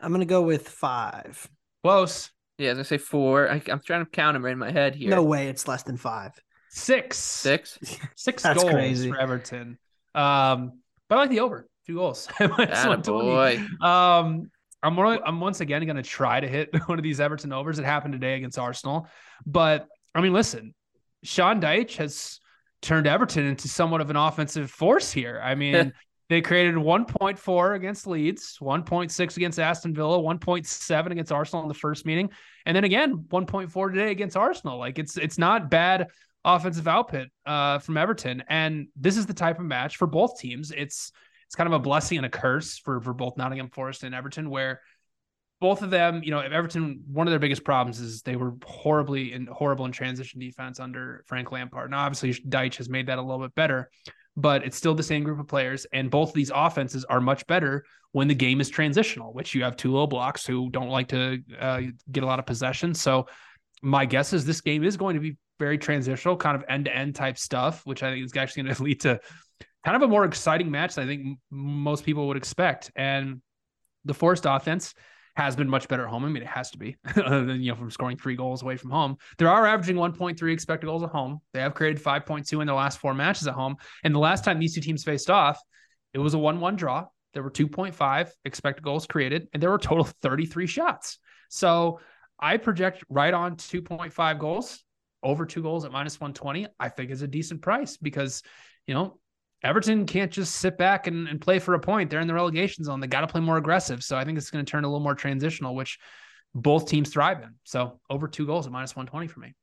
S5: I'm gonna go with five.
S6: Close.
S4: Yeah, I was gonna say four. I, I'm trying to count them right in my head here.
S5: No way, it's less than five.
S6: Six.
S4: six.
S6: Six
S5: That's
S6: goals
S5: crazy.
S6: for Everton. Um, but I like the over. Two goals. Minus 120.
S4: boy.
S6: Um, I'm really, I'm once again going to try to hit one of these Everton overs. It happened today against Arsenal, but I mean, listen, Sean Dyche has turned Everton into somewhat of an offensive force here. I mean, they created 1.4 against Leeds, 1.6 against Aston Villa, 1.7 against Arsenal in the first meeting, and then again 1.4 today against Arsenal. Like it's it's not bad offensive output uh, from Everton, and this is the type of match for both teams. It's it's kind of a blessing and a curse for for both Nottingham Forest and Everton, where both of them, you know, Everton, one of their biggest problems is they were horribly in horrible in transition defense under Frank Lampard. Now, obviously, Dyche has made that a little bit better, but it's still the same group of players. And both of these offenses are much better when the game is transitional, which you have two low blocks who don't like to uh, get a lot of possession. So, my guess is this game is going to be very transitional, kind of end to end type stuff, which I think is actually going to lead to kind of a more exciting match than I think most people would expect. And the Forest offense has been much better at home. I mean, it has to be, than, you know, from scoring three goals away from home. They are averaging 1.3 expected goals at home. They have created 5.2 in their last four matches at home. And the last time these two teams faced off, it was a 1 1 draw. There were 2.5 expected goals created, and there were total 33 shots. So I project right on 2.5 goals, over two goals at minus 120. I think is a decent price because, you know, Everton can't just sit back and, and play for a point. They're in the relegation zone. They got to play more aggressive. So I think it's going to turn a little more transitional, which both teams thrive in. So over two goals at minus 120 for me.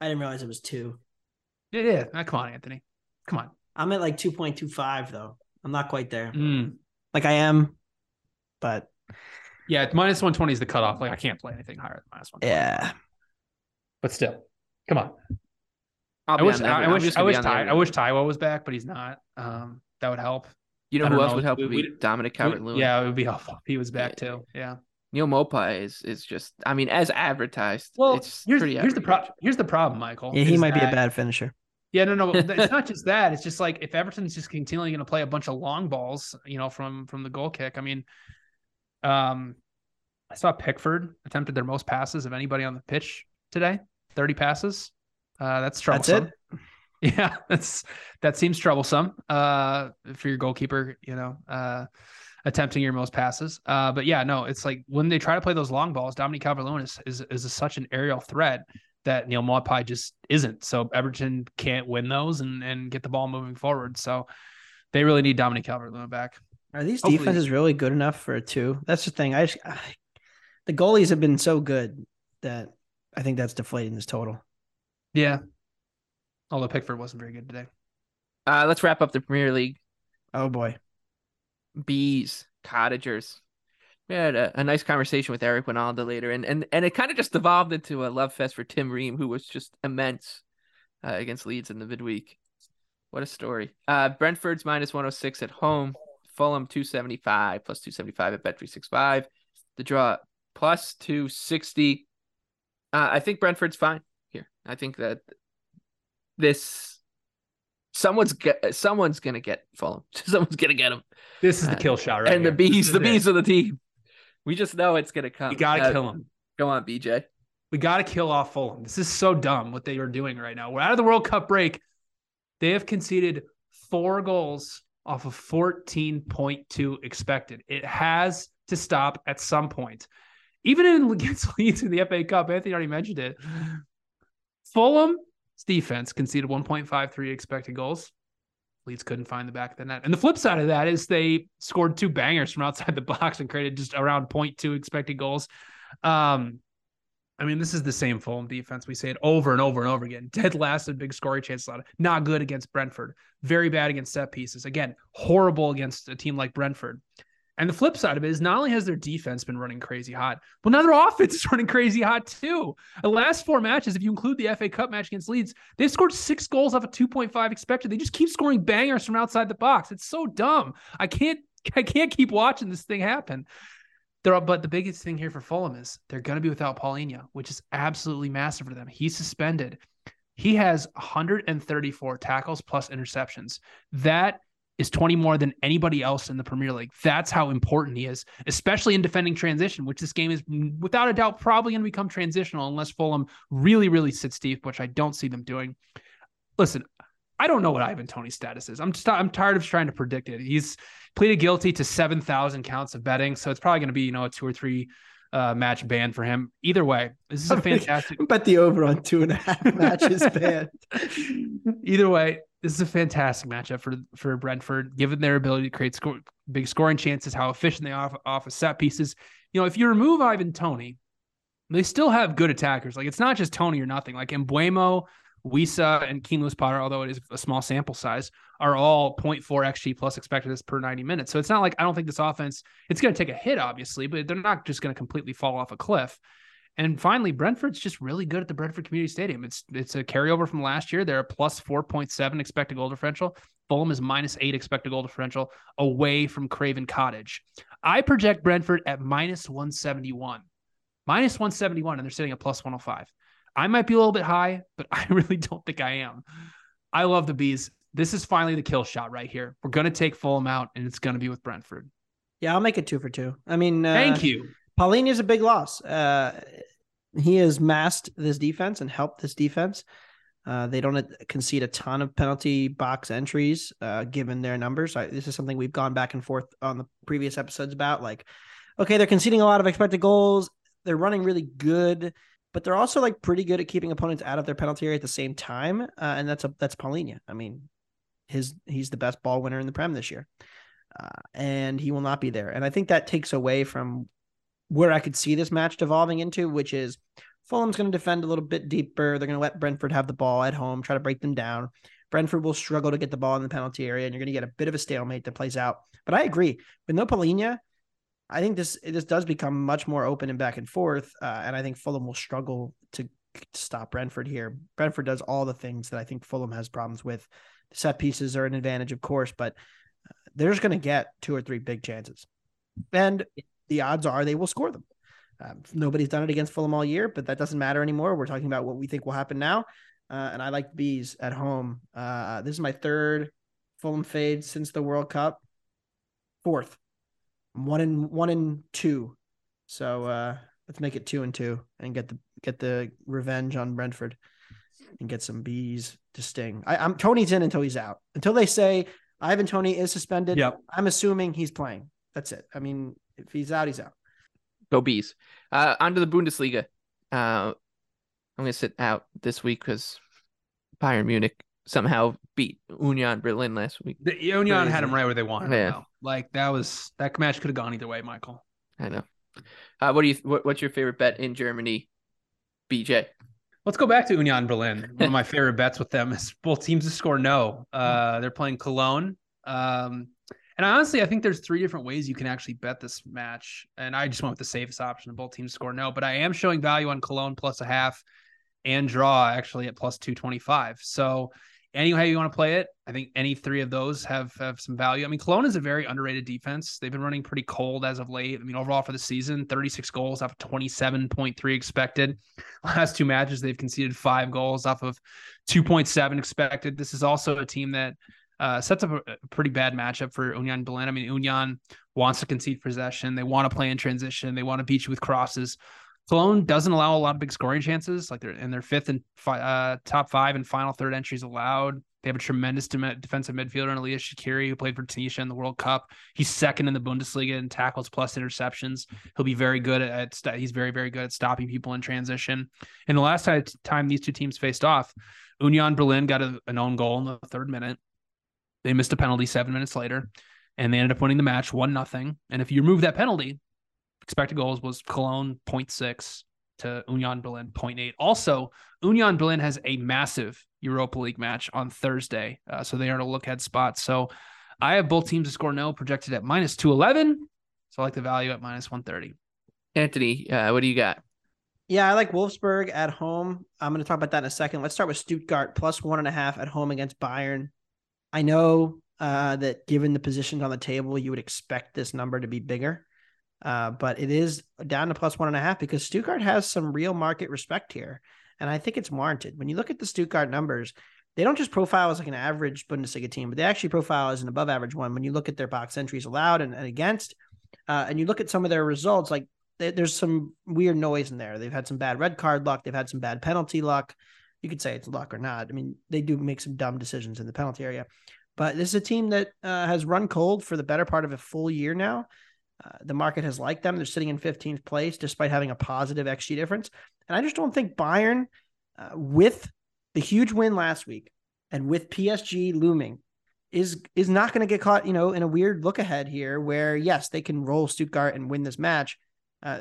S5: I didn't realize it was two.
S6: Yeah, yeah. Ah, come on, Anthony. Come on.
S5: I'm at like 2.25 though. I'm not quite there.
S6: Mm.
S5: Like I am, but
S6: Yeah, minus 120 is the cutoff. Like I can't play anything higher than minus 120.
S5: yeah.
S6: But still, come on.
S4: I'll
S6: I wish, I, I wish, I wish,
S4: on
S6: Ty, I wish Taiwo was back, but he's not. Um, that would help.
S4: You know who
S6: don't
S4: else
S6: know.
S4: would help? Would be Dominic Calvert Lewin.
S6: Yeah, it would be helpful if he was back too. Yeah.
S4: Neal Maupay is is just. I mean, as advertised,
S6: Well,
S4: it's
S6: here's,
S4: pretty.
S6: here's the problem. Here's the problem, Michael.
S5: Yeah, he
S6: is
S5: might be a bad finisher.
S6: Yeah, no, no. but It's not just that. It's just like if Everton's just continually going to play a bunch of long balls, you know, from from the goal kick. I mean, um, I saw Pickford attempted their most passes of anybody on the pitch today. Thirty passes. Uh, that's
S5: That's
S6: troublesome.
S5: it.
S6: Yeah, that's that seems troublesome. Uh, for your goalkeeper, you know. Uh, attempting your most passes. Uh, but yeah, no, it's like when they try to play those long balls, Dominic Calvert-Lewin is, is, is a, such an aerial threat that Neal Maupay just isn't. So Everton can't win those and, and get the ball moving forward. So they really need Dominic Calvert-Lewin back.
S5: Are these Hopefully. defenses really good enough for a two? That's the thing. I, just, I the goalies have been so good that I think that's deflating this total.
S6: Yeah. Although Pickford wasn't very good today.
S4: Uh, let's wrap up the Premier League.
S5: Oh boy.
S4: Bees, cottagers. We had a, a nice conversation with Eric Wynalda later, and and and it kind of just evolved into a love fest for Tim Ream, who was just immense uh, against Leeds in the midweek. What a story. Uh, Brentford's minus 106 at home. Fulham 275 plus 275 at Bet365. The draw plus 260. Uh, I think Brentford's fine. I think that this someone's get, someone's gonna get Fulham. Someone's gonna get them.
S6: This is the kill shot, right?
S4: And here. the bees, the bees it. of the team. We just know it's gonna come.
S6: You gotta uh, kill them.
S4: Go on, BJ.
S6: We gotta kill off Fulham. This is so dumb what they are doing right now. We're out of the World Cup break. They have conceded four goals off of 14.2 expected. It has to stop at some point. Even in against Leeds in the FA Cup, Anthony already mentioned it. Fulham's defense conceded 1.53 expected goals. Leeds couldn't find the back of the net. And the flip side of that is they scored two bangers from outside the box and created just around 0.2 expected goals. Um, I mean, this is the same Fulham defense. We say it over and over and over again. Dead last in big scoring chances. Not good against Brentford. Very bad against set pieces. Again, horrible against a team like Brentford. And the flip side of it is not only has their defense been running crazy hot, but now their offense is running crazy hot too. The last four matches, if you include the FA Cup match against Leeds, they've scored six goals off of 2.5 expected. They just keep scoring bangers from outside the box. It's so dumb. I can't I can't keep watching this thing happen. There, but the biggest thing here for Fulham is they're going to be without Palhinha, which is absolutely massive for them. He's suspended. He has 134 tackles plus interceptions. That is 20 more than anybody else in the Premier League. That's how important he is, especially in defending transition, which this game is without a doubt probably going to become transitional unless Fulham really, really sits deep, which I don't see them doing. Listen, I don't know what Ivan Toney's status is. I'm just I'm tired of trying to predict it. He's pleaded guilty to 7,000 counts of betting, so it's probably going to be, you know, a two or three uh, match ban for him. Either way, this is a fantastic.
S5: Bet the over on two and a half matches banned.
S6: Either way, this is a fantastic matchup for for Brentford, given their ability to create score, big scoring chances, how efficient they are off, of set pieces. You know, if you remove Ivan Toney, they still have good attackers. Like it's not just Toney or nothing. Like Mbeumo, Wissa, and Keane Lewis Potter, although it is a small sample size, are all 0.4 xG plus expected this per 90 minutes. So it's not like I don't think this offense it's going to take a hit, obviously, but they're not just going to completely fall off a cliff. And finally, Brentford's just really good at the Brentford Community Stadium. It's it's a carryover from last year. They're a plus 4.7 expected goal differential. Fulham is minus eight expected goal differential away from Craven Cottage. I project Brentford at minus 171. Minus 171, and they're sitting at plus 105. I might be a little bit high, but I really don't think I am. I love the bees. This is finally the kill shot right here. We're going to take Fulham out, and it's going to be with Brentford.
S5: Yeah, I'll make it two for two. I mean, uh,
S6: thank you.
S5: Palhinha is a big loss. Uh, he has masked this defense and helped this defense. Uh, they don't concede a ton of penalty box entries, uh, given their numbers. I, this is something we've gone back and forth on the previous episodes about. Like, okay, they're conceding a lot of expected goals. They're running really good, but they're also like pretty good at keeping opponents out of their penalty area at the same time. Uh, and that's a that's Palhinha. I mean, his he's the best ball winner in the Prem this year, uh, and he will not be there. And I think that takes away from where I could see this match devolving into, which is Fulham's going to defend a little bit deeper. They're going to let Brentford have the ball at home, try to break them down. Brentford will struggle to get the ball in the penalty area, and you're going to get a bit of a stalemate that plays out. But I agree with no Palhinha. I think this this does become much more open and back and forth, uh, and I think Fulham will struggle to, to stop Brentford here. Brentford does all the things that I think Fulham has problems with. Set pieces are an advantage, of course, but uh, they're just going to get two or three big chances, and the odds are they will score them. Um, nobody's done it against Fulham all year, but that doesn't matter anymore. We're talking about what we think will happen now. Uh, and I like bees at home. Uh, this is my third Fulham fade since the World Cup. Fourth, one in one in two. So uh, let's make it two and two and get the get the revenge on Brentford and get some bees to sting. I, am Toney's in until he's out. Until they say Ivan Toney is suspended.
S6: Yep.
S5: I'm assuming he's playing. That's it. I mean, if he's out, he's out.
S4: Go bees. Uh, onto the Bundesliga. Uh, I'm gonna sit out this week because Bayern Munich somehow beat Union Berlin last week.
S6: The Union
S4: Crazy.
S6: had them right where they wanted
S4: Yeah.
S6: them. Like that was that match could have gone either way, Michael.
S4: I know. Uh, what do you? What, what's your favorite bet in Germany? BJ.
S6: Let's go back to Union Berlin. One of my favorite bets with them is both teams to score no. Uh, they're playing Cologne. Um, and honestly, I think there's three different ways you can actually bet this match. And I just went with the safest option both teams score no. But I am showing value on Cologne plus a half and draw actually at plus 225. So any way you want to play it, I think any three of those have have some value. I mean, Cologne is a very underrated defense. They've been running pretty cold as of late. I mean, overall for the season, 36 goals off of 27.3 expected. Last two matches, they've conceded five goals off of 2.7 expected. This is also a team that uh, sets up a, a pretty bad matchup for Union Berlin. I mean, Union wants to concede possession. They want to play in transition. They want to beat you with crosses. Cologne doesn't allow a lot of big scoring chances. Like they're in their fifth and fi- uh, top five and final third entries allowed. They have a tremendous dem- defensive midfielder in Ellyes Skhiri, who played for Tunisia in the World Cup. He's second in the Bundesliga in tackles plus interceptions. He'll be very good at, at st- he's very very good at stopping people in transition. And the last time, time these two teams faced off, Union Berlin got a, an own goal in the third minute. They missed a penalty seven minutes later, and they ended up winning the match one nothing. And if you remove that penalty, expected goals was Cologne 0.6 to Union Berlin 0.8. Also, Union Berlin has a massive Europa League match on Thursday, uh, so they are in a look ahead spot. So I have both teams to score no projected at minus 211. So I like the value at minus 130.
S4: Anthony, uh, what do you got?
S5: Yeah, I like Wolfsburg at home. I'm going to talk about that in a second. Let's start with Stuttgart plus one and a half at home against Bayern. I know uh, that given the positions on the table, you would expect this number to be bigger, uh, but it is down to plus one and a half because Stuttgart has some real market respect here. And I think it's warranted. When you look at the Stuttgart numbers, they don't just profile as like an average Bundesliga team, but they actually profile as an above average one. When you look at their box entries allowed and, and against, uh, and you look at some of their results, like they, there's some weird noise in there. They've had some bad red card luck. They've had some bad penalty luck. You could say it's luck or not. I mean, they do make some dumb decisions in the penalty area, but this is a team that uh, has run cold for the better part of a full year now. Uh, the market has liked them. They're sitting in 15th place despite having a positive XG difference. And I just don't think Bayern, uh, with the huge win last week and with PSG looming, is is not going to get caught, you know, in a weird look ahead here where yes, they can roll Stuttgart and win this match, uh,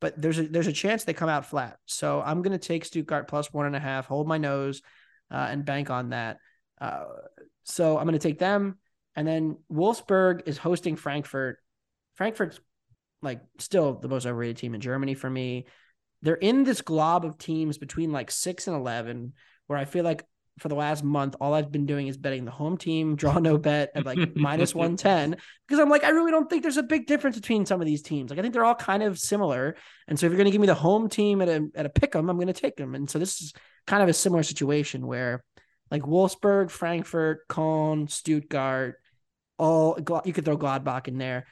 S5: but there's a there's a chance they come out flat. So I'm going to take Stuttgart plus one and a half, hold my nose, uh, and bank on that. Uh, so I'm going to take them, and then Wolfsburg is hosting Frankfurt. Frankfurt's like still the most overrated team in Germany for me. They're in this glob of teams between like six and eleven, where I feel like for the last month, all I've been doing is betting the home team, draw no bet at like minus 110. Because I'm like, I really don't think there's a big difference between some of these teams. Like I think they're all kind of similar. And so if you're going to give me the home team at a at a pick 'em, I'm going to take them. And so this is kind of a similar situation where like Wolfsburg, Frankfurt, Cologne, Stuttgart, all you could throw Gladbach in there.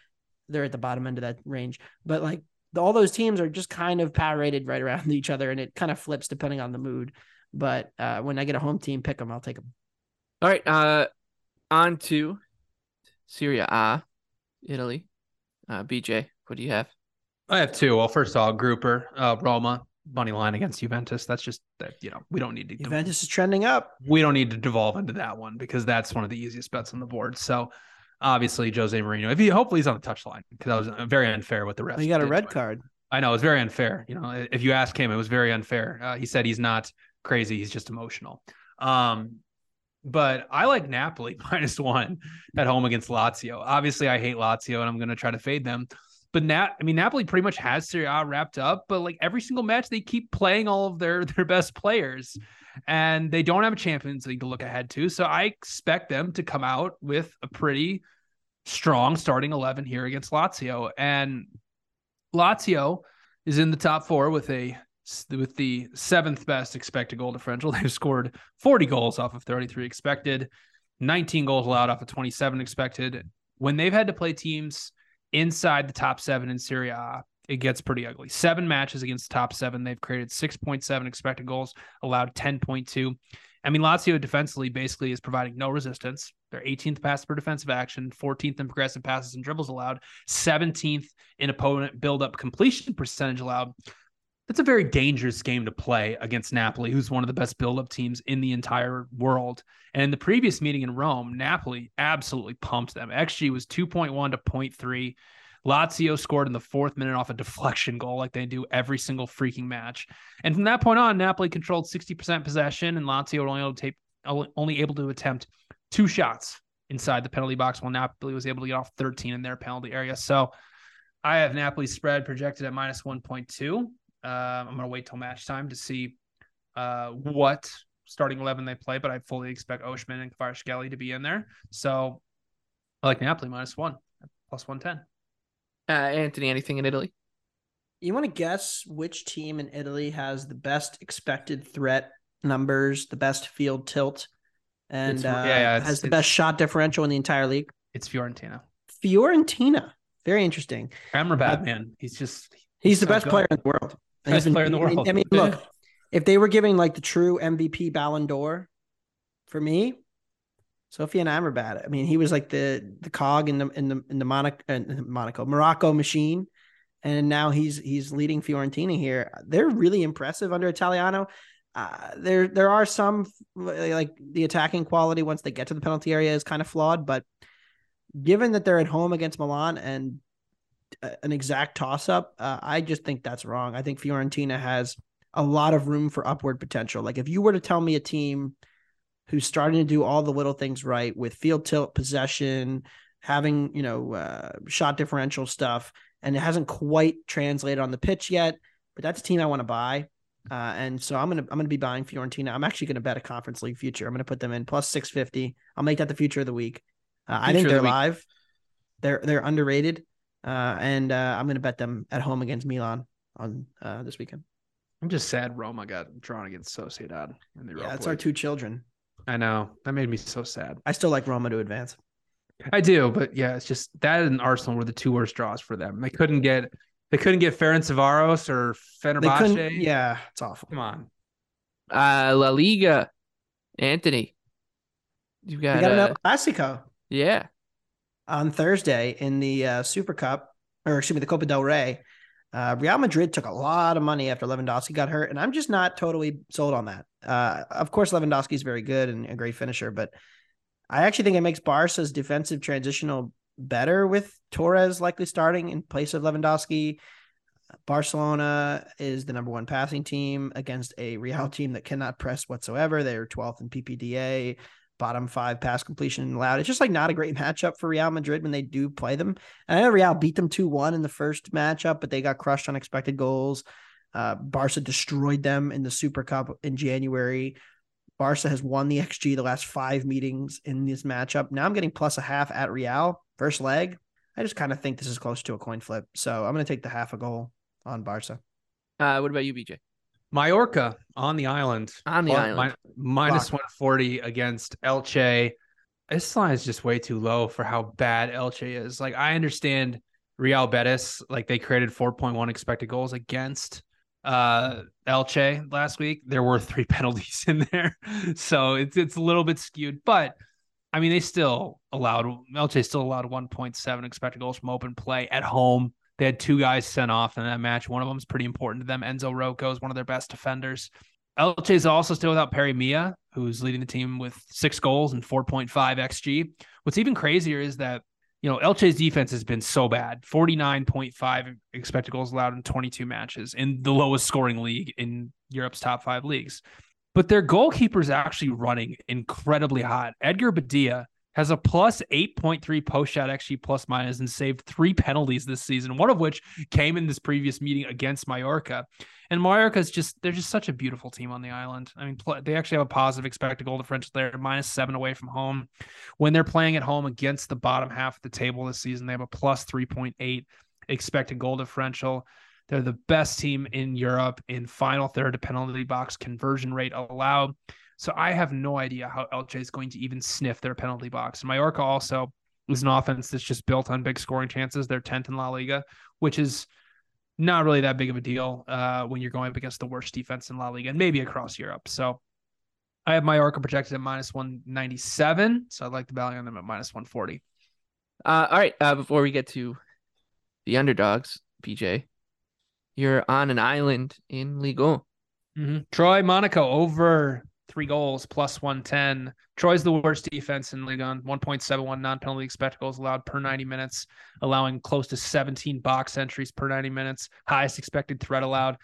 S5: They're at the bottom end of that range. But like all those teams are just kind of power rated right around each other and it kind of flips depending on the mood. But uh, when I get a home team, pick them. I'll take them.
S4: All right. Uh, on to Serie A, Italy. Uh, BJ, what do you have?
S6: I have two. Well, first of all, grouper, uh, Roma, money line against Juventus. That's just that, you know, we don't need to.
S5: Juventus is trending up.
S6: We don't need to devolve into that one because that's one of the easiest bets on the board. So, obviously, Jose Mourinho, if he hopefully he's on the touchline because that was very unfair with the rest.
S5: Well, you got a red card.
S6: I know it's very unfair. You know, if you ask him, it was very unfair. Uh, he said he's not crazy; he's just emotional. Um, but I like Napoli minus one at home against Lazio. Obviously, I hate Lazio, and I'm going to try to fade them. But Nat, I mean, Napoli pretty much has Serie A wrapped up. But like every single match, they keep playing all of their their best players, and they don't have a Champions League to look ahead to. So I expect them to come out with a pretty strong starting eleven here against Lazio, and Lazio is in the top four with a with the seventh best expected goal differential. They've scored 40 goals off of 33 expected, 19 goals allowed off of 27 expected. When they've had to play teams inside the top seven in Serie A, it gets pretty ugly. Seven matches against the top seven, they've created 6.7 expected goals, allowed 10.2. I mean, Lazio defensively basically is providing no resistance. They're 18th pass per defensive action, 14th in progressive passes and dribbles allowed, 17th in opponent build up completion percentage allowed. That's a very dangerous game to play against Napoli, who's one of the best build up teams in the entire world. And in the previous meeting in Rome, Napoli absolutely pumped them. XG was 2.1 to 0.3. Lazio scored in the fourth minute off a deflection goal, like they do every single freaking match. And from that point on, Napoli controlled 60% possession, and Lazio were only able to take, only able to attempt two shots inside the penalty box, while Napoli was able to get off 13 in their penalty area. So I have Napoli spread projected at minus 1.2. Uh, I'm going to wait till match time to see uh, what starting 11 they play, but I fully expect Osimhen and Kvaratskhelia to be in there. So I like Napoli minus one, plus 110.
S4: Uh, Anthony, anything in Italy?
S5: You want to guess which team in Italy has the best expected threat numbers, the best field tilt, and uh, yeah, yeah, has the best shot differential in the entire league?
S6: It's Fiorentina.
S5: Fiorentina. Very interesting.
S6: Amrabat, uh, man. He's just
S5: he's, he's the so best good. player in the world.
S6: Best been, player in the world.
S5: I mean, I mean look, if they were giving like the true MVP Ballon d'Or for me, Sofyan Amrabat. I mean, he was like the the cog in the in the in the Monaco, uh, Monaco Morocco machine, and now he's he's leading Fiorentina here. They're really impressive under Italiano. Uh, there there are some like the attacking quality once they get to the penalty area is kind of flawed, but given that they're at home against Milan and an exact toss up, uh, I just think that's wrong. I think Fiorentina has a lot of room for upward potential. Like if you were to tell me a team who's starting to do all the little things right with field tilt possession, having, you know, uh, shot differential stuff, and it hasn't quite translated on the pitch yet. But that's a team I want to buy. Uh, and so I'm gonna I'm gonna be buying Fiorentina. I'm actually gonna bet a conference league future. I'm gonna put them in plus six fifty. I'll make that the future of the week. Uh, I think they're the live. They're they're underrated, uh, and uh, I'm gonna bet them at home against Milan on uh, this weekend.
S6: I'm just sad Roma got drawn against Sociedad.
S5: In the yeah, it's our two children.
S6: I know that made me so sad.
S5: I still like Roma to advance.
S6: I do, but yeah, it's just that and Arsenal were the two worst draws for them. They couldn't get they couldn't get Ferencvaros or Fenerbahce.
S5: Yeah, it's awful.
S6: Come on.
S4: Uh La Liga. Anthony. You've got,
S5: we got
S4: uh,
S5: another Classico.
S4: Yeah.
S5: On Thursday in the uh, Super Cup, or excuse me, the Copa del Rey. Uh, Real Madrid took a lot of money after Lewandowski got hurt, and I'm just not totally sold on that. Uh, of course, Lewandowski is very good and a great finisher, but I actually think it makes Barca's defensive transitional better with Torres likely starting in place of Lewandowski. Barcelona is the number one passing team against a Real team that cannot press whatsoever. They're 12th in PPDA bottom five pass completion allowed. It's just like not a great matchup for Real Madrid when they do play them. And I know Real beat them 2 1 in the first matchup, but they got crushed on expected goals. Uh, Barca destroyed them in the Super Cup in January. Barca has won the XG the last five meetings in this matchup. Now I'm getting plus a half at Real, first leg. I just kind of think this is close to a coin flip. So I'm going to take the half a goal on Barca.
S4: Uh, what about you, BJ?
S6: Mallorca on the island.
S4: On the island.
S6: Mi- minus 140 against Elche. This line is just way too low for how bad Elche is. Like, I understand Real Betis, like they created 4.1 expected goals against uh Elche last week. There were three penalties in there. So it's it's a little bit skewed, but I mean they still allowed Elche still allowed 1.7 expected goals from open play at home. They had two guys sent off in that match. One of them is pretty important to them. Enzo Roco is one of their best defenders. Elche is also still without Pere Milla, who's leading the team with six goals and 4.5 XG. What's even crazier is that, you know, Elche's defense has been so bad 49.5 expected goals allowed in 22 matches in the lowest scoring league in Europe's top five leagues. But their goalkeeper is actually running incredibly hot. Edgar Badia has a plus 8.3 post shot XG plus minus and saved three penalties this season, one of which came in this previous meeting against Mallorca. And Mallorca is just, they're just such a beautiful team on the island. I mean, they actually have a positive expected goal differential there, minus seven away from home. When they're playing at home against the bottom half of the table this season, they have a plus 3.8 expected goal differential. They're the best team in Europe in final third to penalty box conversion rate allowed. So I have no idea how Elche is going to even sniff their penalty box. And Mallorca also is an offense that's just built on big scoring chances. They're 10th in La Liga, which is not really that big of a deal uh, when you're going up against the worst defense in La Liga and maybe across Europe. So I have Mallorca projected at minus 197. So I'd like the value on them at minus 140.
S4: Uh, all right. Uh, before we get to the underdogs, BJ, you're on an island in Ligue 1.
S6: Mm-hmm. Troyes Monaco over three goals plus 110. Troyes's the worst defense in Ligue 1, 1.71 non penalty expected goals allowed per 90 minutes, allowing close to 17 box entries per 90 minutes, highest expected threat allowed.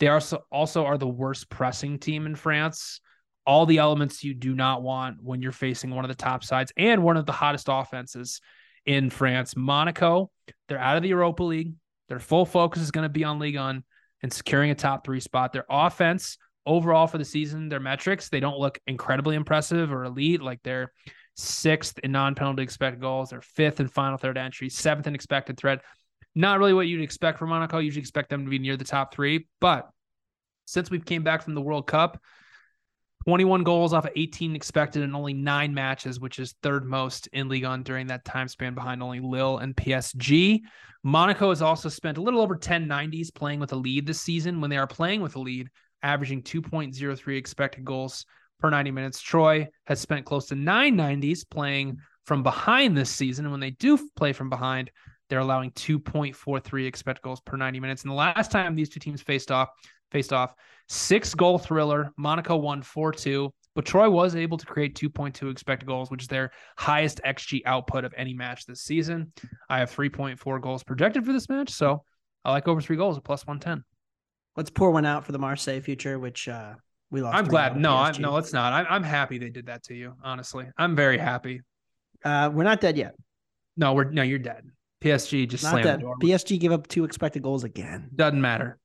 S6: They also, also are the worst pressing team in France. All the elements you do not want when you're facing one of the top sides and one of the hottest offenses in France. Monaco, they're out of the Europa League. Their full focus is going to be on Ligue 1 and securing a top three spot. Their offense overall for the season, their metrics, they don't look incredibly impressive or elite. Like they're sixth in non penalty expected goals, they're fifth in final third entry, seventh in expected threat. Not really what you'd expect from Monaco. You usually expect them to be near the top three. But since we came back from the World Cup, 21 goals off of 18 expected in only nine matches, which is third most in Ligue 1 during that time span behind only Lille and PSG. Monaco has also spent a little over 10 90s playing with a lead this season. When they are playing with a lead, averaging 2.03 expected goals per 90 minutes. Troyes has spent close to 990s playing from behind this season. And when they do play from behind, they're allowing 2.43 expected goals per 90 minutes. And the last time these two teams faced off, faced off, six goal thriller. Monaco won 4 2, but Troyes was able to create 2.2 expected goals, which is their highest XG output of any match this season. I have 3.4 goals projected for this match. So I like over three goals at plus 110.
S5: Let's pour one out for the Marseille future, which uh, we lost.
S6: I'm glad. No, I'm, no, it's not. I'm, I'm happy they did that to you. Honestly, I'm very happy.
S5: Uh, we're not dead yet.
S6: No, we're no, you're dead. PSG just
S5: not
S6: slammed
S5: dead.
S6: the door.
S5: PSG gave up two expected goals again.
S6: Doesn't matter.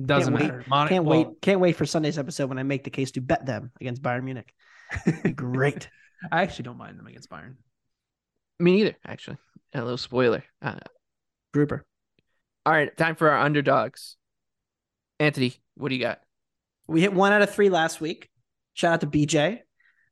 S6: Doesn't
S5: can't
S6: matter.
S5: Wait,
S6: Mon-
S5: can't
S6: well,
S5: wait. Can't wait for Sunday's episode when I make the case to bet them against Bayern Munich. Great.
S6: I actually don't mind them against Bayern.
S4: Me neither, actually. A little spoiler. Uh,
S5: Grouper.
S4: All right, time for our underdogs. Anthony, what do you got?
S5: We hit one out of three last week. Shout out to BJ.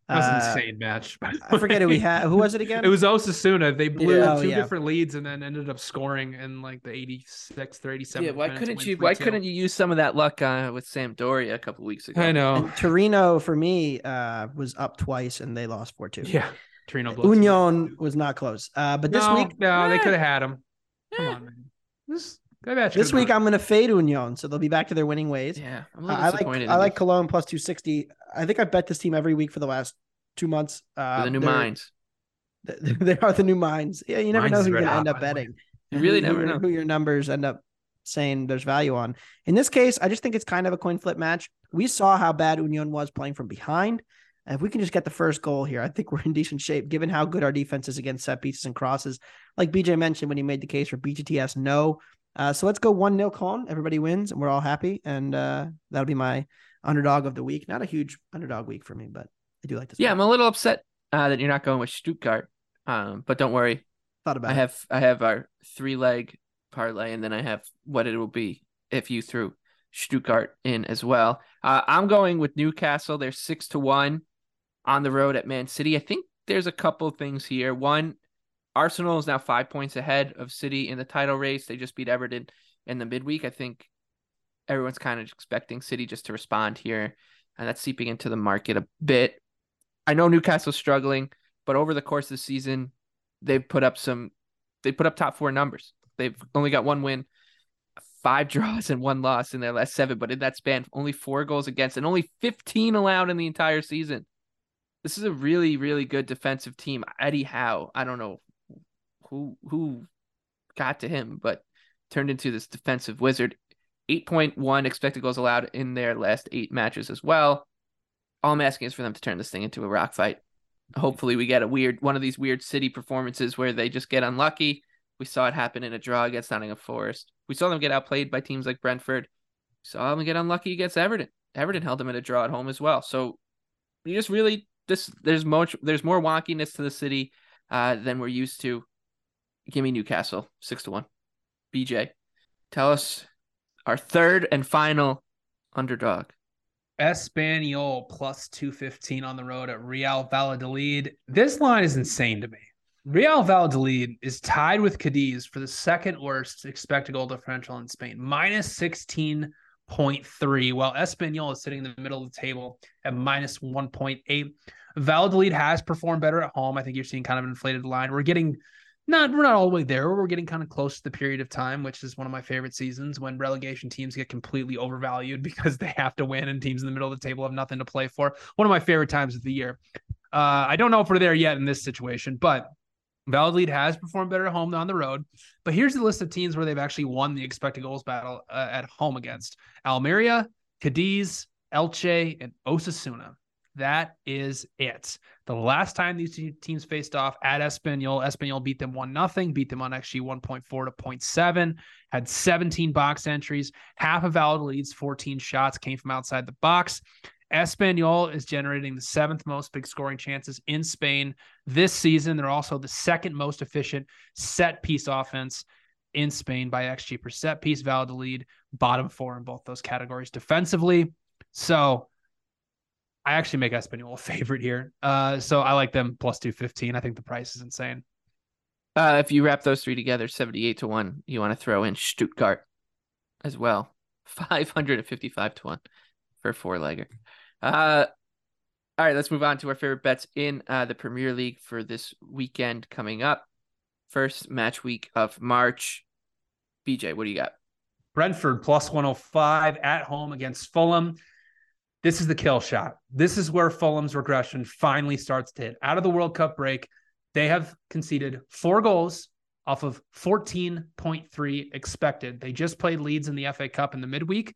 S6: That was an
S5: Uh,
S6: insane match. by the
S5: I forget who we had. Who was it again?
S6: It was Osasuna. They blew
S5: Yeah. Oh,
S6: two
S5: yeah.
S6: different leads and then ended up scoring in like the 86th or 87th.
S4: Yeah, why couldn't you? Why
S6: 3-2.
S4: couldn't you use some of that luck uh, with Sampdoria a couple weeks ago?
S6: I know.
S5: And Torino for me uh, was up twice and they lost four two.
S6: Yeah, Torino blew two.
S5: Union was not close. Uh, but this
S6: no,
S5: week,
S6: no, they
S5: eh,
S6: could have had him. Come on, man. This that match
S5: this week I'm going to fade Union, so they'll be back to their winning ways.
S4: Yeah, I'm a
S5: Uh,
S4: little
S5: I like
S4: disappointed.
S5: I like. Cologne plus two sixty. I think I've bet this team every week for the last two months. Uh,
S4: the new
S5: they're- Mainz. They are the new Mainz. Yeah, you never
S6: Mainz
S5: know who you're going to end up
S6: by the way.
S5: betting.
S4: You really
S5: Who-
S4: never
S5: who,
S4: know.
S5: who your numbers end up saying there's value on. In this case, I just think it's kind of a coin flip match. We saw how bad Union was playing from behind. And if we can just get the first goal here, I think we're in decent shape given how good our defense is against set pieces and crosses. Like BJ mentioned when he made the case for BTTS, no. Uh, so let's go 1 nil Cologne. Everybody wins and we're all happy. And uh, that'll be my underdog of the week. Not a huge underdog week for me, but I do like this.
S4: Yeah,
S5: one.
S4: I'm a little upset uh, that you're not going with Stuttgart. Um, but don't worry,
S5: thought about
S4: I
S5: it.
S4: have I have our three leg parlay, and then I have what it will be if you threw Stuttgart in as well. Uh, I'm going with Newcastle. They're six to one on the road at Man City. I think there's a couple things here. One, Arsenal is now five points ahead of City in the title race. They just beat Everton in the midweek. I think everyone's kind of expecting City just to respond here, and that's seeping into the market a bit. I know Newcastle's struggling, but over the course of the season, they've put up some they put up top four numbers. They've only got one win, five draws, and one loss in their last seven, but in that span, only four goals against and only 15 allowed in the entire season. This is a really, really good defensive team. Eddie Howe, I don't know who who got to him, but turned into this defensive wizard. 8.1 expected goals allowed in their last eight matches as well. All I'm asking is for them to turn this thing into a rock fight. Hopefully, we get a weird one of these weird city performances where they just get unlucky. We saw it happen in a draw against Nottingham Forest. We saw them get outplayed by teams like Brentford. We saw them get unlucky against Everton. Everton held them in a draw at home as well. So you just really this there's much there's more wonkiness to the city uh, than we're used to. Give me Newcastle six to one. BJ, tell us our third and final underdog.
S6: Espanyol plus 215 on the road at Real Valladolid. This line is insane to me. Real Valladolid is tied with Cadiz for the second worst expected goal differential in Spain, minus 16.3, while Espanyol is sitting in the middle of the table at minus 1.8. Valladolid has performed better at home. I think you're seeing kind of an inflated line. We're getting not we're not all the way there. We're getting kind of close to the period of time, which is one of my favorite seasons when relegation teams get completely overvalued because they have to win and teams in the middle of the table have nothing to play for. One of my favorite times of the year. Uh, I don't know if we're there yet in this situation, but Valladolid has performed better at home than on the road. But here's the list of teams where they've actually won the expected goals battle uh, at home against Almeria, Cadiz, Elche, and Osasuna. That is it. The last time these two teams faced off at Espanyol, Espanyol beat them 1 0, beat them on XG 1.4 to 0.7, had 17 box entries. Half of Valladolid's 14 shots came from outside the box. Espanyol is generating the seventh most big scoring chances in Spain this season. They're also the second most efficient set piece offense in Spain by XG per set piece. Valladolid, bottom four in both those categories defensively. So I actually make Espanyol a favorite here. Uh, so I like them plus 215. I think the price is insane.
S4: Uh, if you wrap those three together, 78 to 1, you want to throw in Stuttgart as well. 555 to 1 for four legger. Uh, all right, let's move on to our favorite bets in uh, the Premier League for this weekend coming up. First match week of March. BJ, what do you got?
S6: Brentford plus 105 at home against Fulham. This is the kill shot. This is where Fulham's regression finally starts to hit. Out of the World Cup break, they have conceded four goals off of 14.3 expected. They just played Leeds in the FA Cup in the midweek.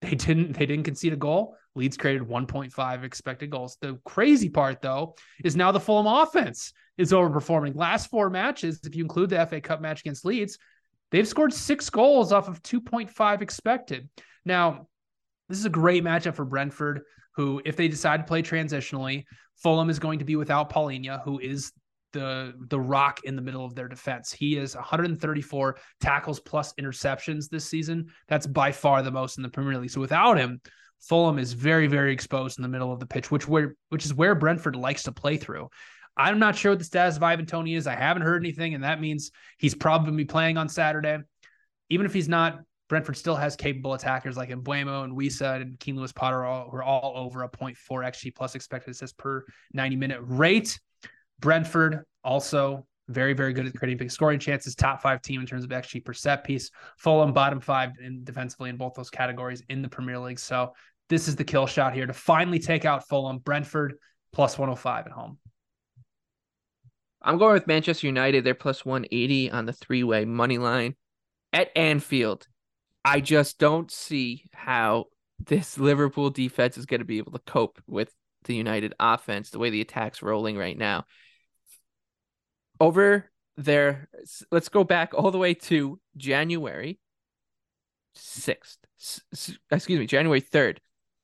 S6: They didn't they didn't concede a goal. Leeds created 1.5 expected goals. The crazy part though is now the Fulham offense is overperforming. Last four matches, if you include the FA Cup match against Leeds, they've scored six goals off of 2.5 expected. Now, this is a great matchup for Brentford, who, if they decide to play transitionally, Fulham is going to be without Palhinha, who is the the rock in the middle of their defense. He is 134 tackles plus interceptions this season. That's by far the most in the Premier League. So without him, Fulham is very very exposed in the middle of the pitch, which where which is where Brentford likes to play through. I'm not sure what the status of Ivan Toney is. I haven't heard anything, and that means he's probably be playing on Saturday. Even if he's not, Brentford still has capable attackers like Mbeumo and Wissa and Keane Lewis Potter all, who are all over a 0.4 xG plus expected assists per 90 minute rate. Brentford also very, very good at creating big scoring chances. Top five team in terms of XG per set piece. Fulham bottom five in defensively in both those categories in the Premier League. So this is the kill shot here to finally take out Fulham. Brentford plus 105 at home.
S4: I'm going with Manchester United. They're plus 180 on the three way money line at Anfield. I just don't see how this Liverpool defense is going to be able to cope with the United offense, the way the attack's rolling right now. Over there, let's go back all the way to January 6th. Excuse me, January 3rd.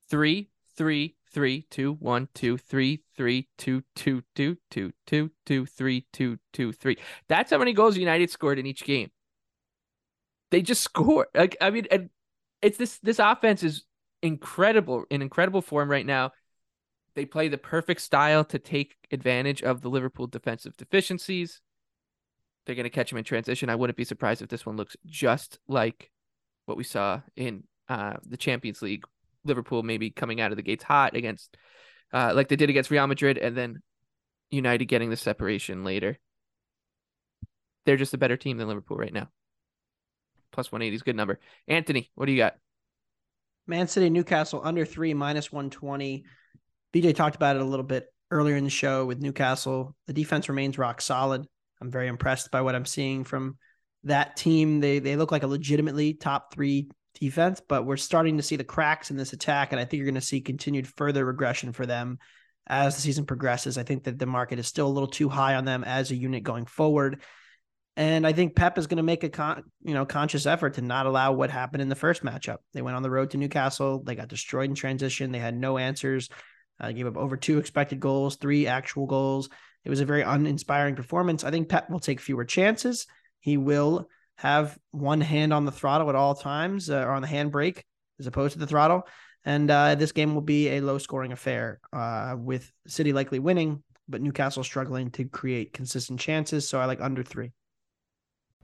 S4: Three, three, three, two, one, two, three, three, two, two, two, two, two, two, three, two, two, three. That's how many goals United scored in each game. They just score. Like I mean, and it's this this offense is incredible in incredible form right now. They play the perfect style to take advantage of the Liverpool defensive deficiencies. They're going to catch him in transition. I wouldn't be surprised if this one looks just like what we saw in uh, the Champions League. Liverpool maybe coming out of the gates hot against, uh, like they did against Real Madrid, and then United getting the separation later. They're just a better team than Liverpool right now plus 180 is a good number. Anthony, what do you got?
S5: Man City, Newcastle under three, minus 120. BJ talked about it a little bit earlier in the show with Newcastle. The defense remains rock solid. I'm very impressed by what I'm seeing from that team. They they look like a legitimately top three defense, but we're starting to see the cracks in this attack, and I think you're going to see continued further regression for them as the season progresses. I think that the market is still a little too high on them as a unit going forward. And I think Pep is going to make a con, you know conscious effort to not allow what happened in the first matchup. They went on the road to Newcastle. They got destroyed in transition. They had no answers. Uh, gave up over two expected goals, three actual goals. It was a very uninspiring performance. I think Pep will take fewer chances. He will have one hand on the throttle at all times, uh, or on the handbrake as opposed to the throttle. And uh, this game will be a low scoring affair, uh, with City likely winning, but Newcastle struggling to create consistent chances. So I like under three.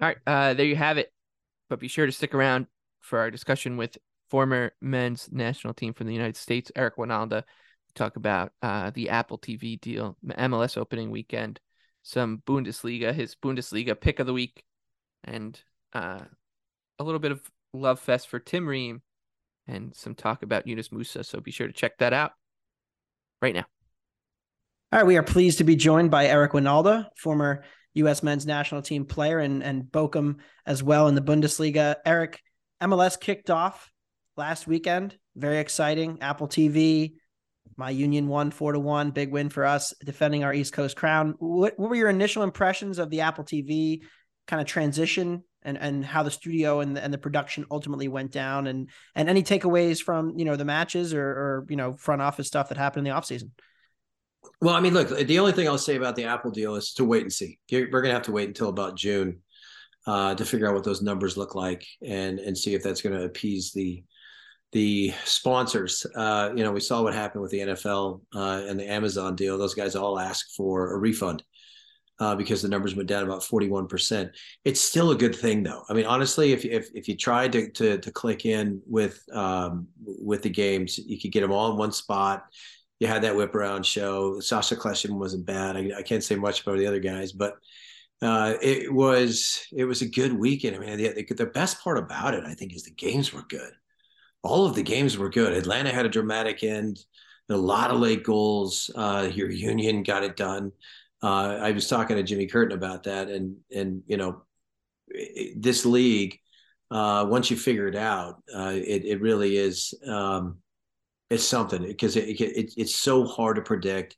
S4: All right, uh, there you have it. But be sure to stick around for our discussion with former men's national team from the United States, Eric Wynalda. Talk about uh, the Apple TV deal, MLS opening weekend, some Bundesliga, his Bundesliga pick of the week, and uh, a little bit of love fest for Tim Ream and some talk about Yunus Musah. So be sure to check that out right now.
S5: All right, we are pleased to be joined by Eric Wynalda, former U.S. men's national team player and and Bochum as well in the Bundesliga. Eric, MLS kicked off last weekend. Very exciting. Apple TV, my Union won four to one. Big win for us, defending our East Coast crown. What, what were your initial impressions of the Apple TV kind of transition and and how the studio and the, and the production ultimately went down and and any takeaways from you know the matches or or you know front office stuff that happened in the offseason?
S8: Well, I mean, look, the only thing I'll say about the Apple deal is to wait and see. We're going to have to wait until about June uh, to figure out what those numbers look like and and see if that's going to appease the the sponsors. Uh, you know, we saw what happened with the NFL uh, and the Amazon deal. Those guys all asked for a refund uh, because the numbers went down about forty one percent. It's still a good thing, though. I mean, honestly, if if if you tried to to, to click in with um, with the games, you could get them all in one spot you had that whip around show. Sacha Kljestan wasn't bad. I, I, can't say much about the other guys, but uh, it was it was a good weekend. I mean, the, the, the best part about it, I think, is the games were good. All of the games were good. Atlanta had a dramatic end, a lot of late goals. Uh, your Union got it done. Uh, I was talking to Jimmy Curtin about that, and and you know, this league, uh, once you figure it out, uh, it it really is. Um, it's something because it, it, it's so hard to predict.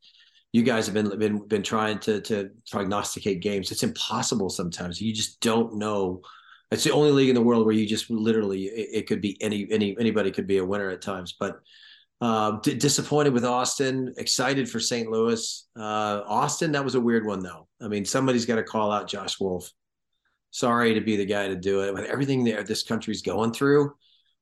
S8: You guys have been been been trying to to prognosticate games. It's impossible sometimes. You just don't know. It's the only league in the world where you just literally it, it could be any any anybody could be a winner at times. But uh, d- disappointed with Austin. Excited for St. Louis. Uh, Austin, that was a weird one though. I mean, somebody's got to call out Josh Wolff Sorry to be the guy to do it with everything that this country's going through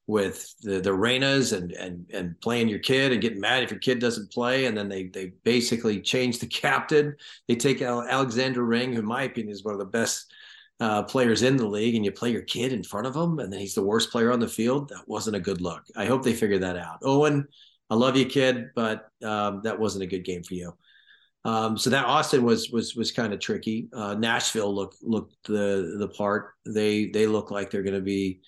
S8: with the the Reynas and and and playing your kid and getting mad if your kid doesn't play, and then they they basically change the captain. They take Alexander Ring, who in my opinion is one of the best uh, players in the league, and you play your kid in front of him, and then he's the worst player on the field. That wasn't a good look. I hope they figure that out. Owen, I love you, kid, but um, that wasn't a good game for you. Um, so that Austin was was was kind of tricky. Uh, Nashville looked looked the the part. They they look like they're going to be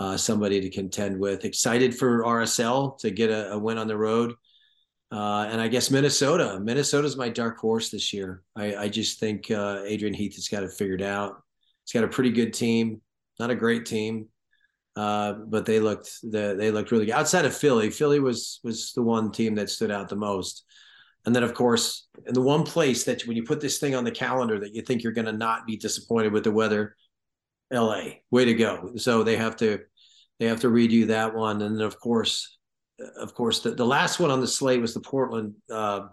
S8: uh, somebody to contend with. Excited for RSL to get a, a win on the road. Uh, and I guess Minnesota. Minnesota's my dark horse this year. I, I just think uh, Adrian Heath has got it figured out. He's got a pretty good team, not a great team, uh, but they looked the, they looked really good. Outside of Philly, Philly was was the one team that stood out the most. And then, of course, in the one place that when you put this thing on the calendar that you think you're going to not be disappointed with the weather, LA, way to go. So they have to they have to redo that one, and then of course, of course, the, the last one on the slate was the Portland uh,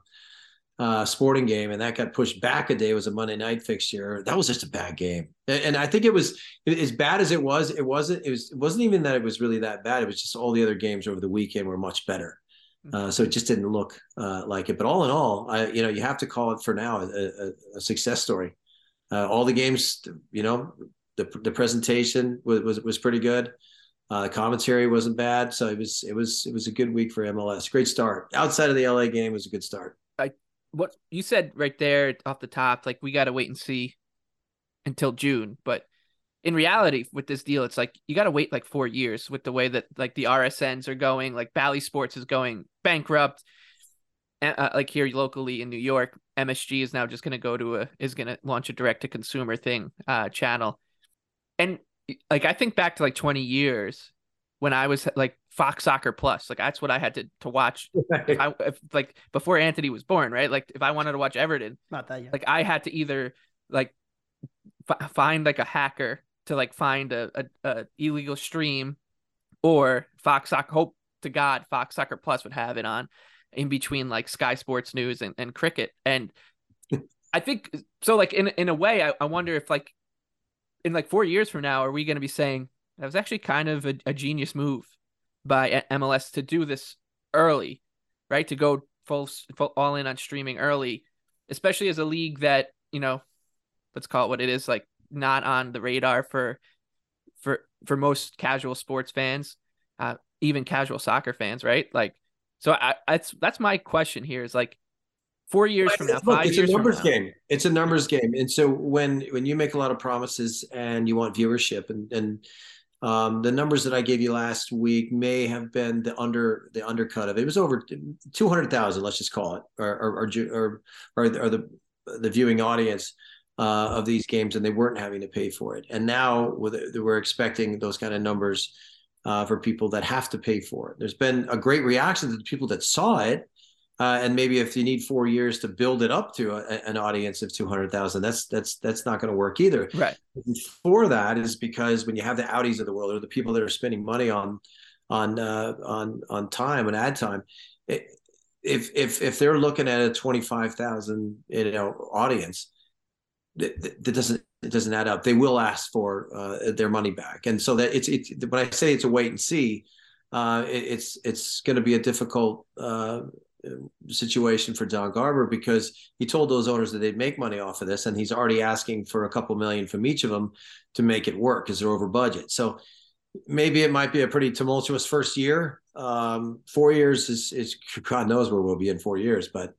S8: uh, Sporting game, and that got pushed back a day. It was a Monday night fixture. That was just a bad game, and, and I think it was as bad as it was. It wasn't. It was. It wasn't even that it was really that bad. It was just all the other games over the weekend were much better. Mm-hmm. Uh, so it just didn't look uh, like it. But all in all, I, you know, you have to call it for now a, a, a success story. Uh, all the games, you know, the the presentation was was, was pretty good. Uh, commentary wasn't bad, so it was it was it was a good week for MLS. Great start. Outside of the LA game, was a good start.
S4: I what you said right there off the top, like we got to wait and see. until June. But in reality, with this deal, it's like you got to wait like four years with the way that like the RSNs are going. Like Bally Sports is going bankrupt. Uh, like here locally in New York, MSG is now just going to go to a is going to launch a direct to consumer thing uh channel. And like I think back to like 20 years when I was like Fox Soccer Plus, like that's what I had to to watch. If I, if, like before Anthony was born, right? Like if I wanted to watch Everton,
S5: not that yet.
S4: Like I had to either like f- find like a hacker to like find a, a, a illegal stream, or Fox Soccer. Hope to God Fox Soccer Plus would have it on in between like Sky Sports News and, and cricket. And I think so. Like in in a way, I, I wonder if like in like four years from now, are we going to be saying that was actually kind of a, a genius move by MLS to do this early, right? To go full, full all in on streaming early, especially as a league that you know, let's call it what it is, like not on the radar for for for most casual sports fans, uh, even casual soccer fans, right? Like, so I, that's that's my question here is like four years from now, five
S8: it's
S4: years
S8: a numbers game. It's a numbers game, and so when when you make a lot of promises and you want viewership, and and um, the numbers that I gave you last week may have been the under the undercut of it. It was over two hundred thousand, let's just call it, or or or, or, or the the viewing audience uh, of these games, and they weren't having to pay for it. And now we're expecting those kind of numbers uh, for people that have to pay for it. There's been a great reaction to the people that saw it. Uh, and maybe if you need four years to build it up to a, an audience of 200,000, that's that's that's not going to work either.
S4: Right.
S8: For that is because when you have the Audis of the world or the people that are spending money on on uh, on on time and ad time, it, if if if they're looking at a 25,000 you know audience, that, that doesn't it doesn't add up. They will ask for uh, their money back, and so that it's it's when I say it's a wait and see, uh, it, it's it's going to be a difficult uh, situation for Don Garber because he told those owners that they'd make money off of this, and he's already asking for a couple million from each of them to make it work because they're over budget. So maybe it might be a pretty tumultuous first year. Um, four years is, is God knows where we'll be in four years, but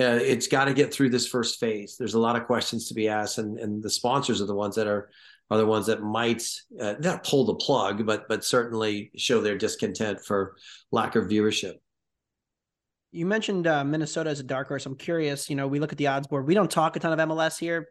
S8: uh, it's got to get through this first phase. There's a lot of questions to be asked, and, and the sponsors are the ones that are are the ones that might uh, not pull the plug, but but certainly show their discontent for lack of viewership.
S5: You mentioned uh, Minnesota as a dark horse. I'm curious. You know, we look at the odds board. We don't talk a ton of MLS here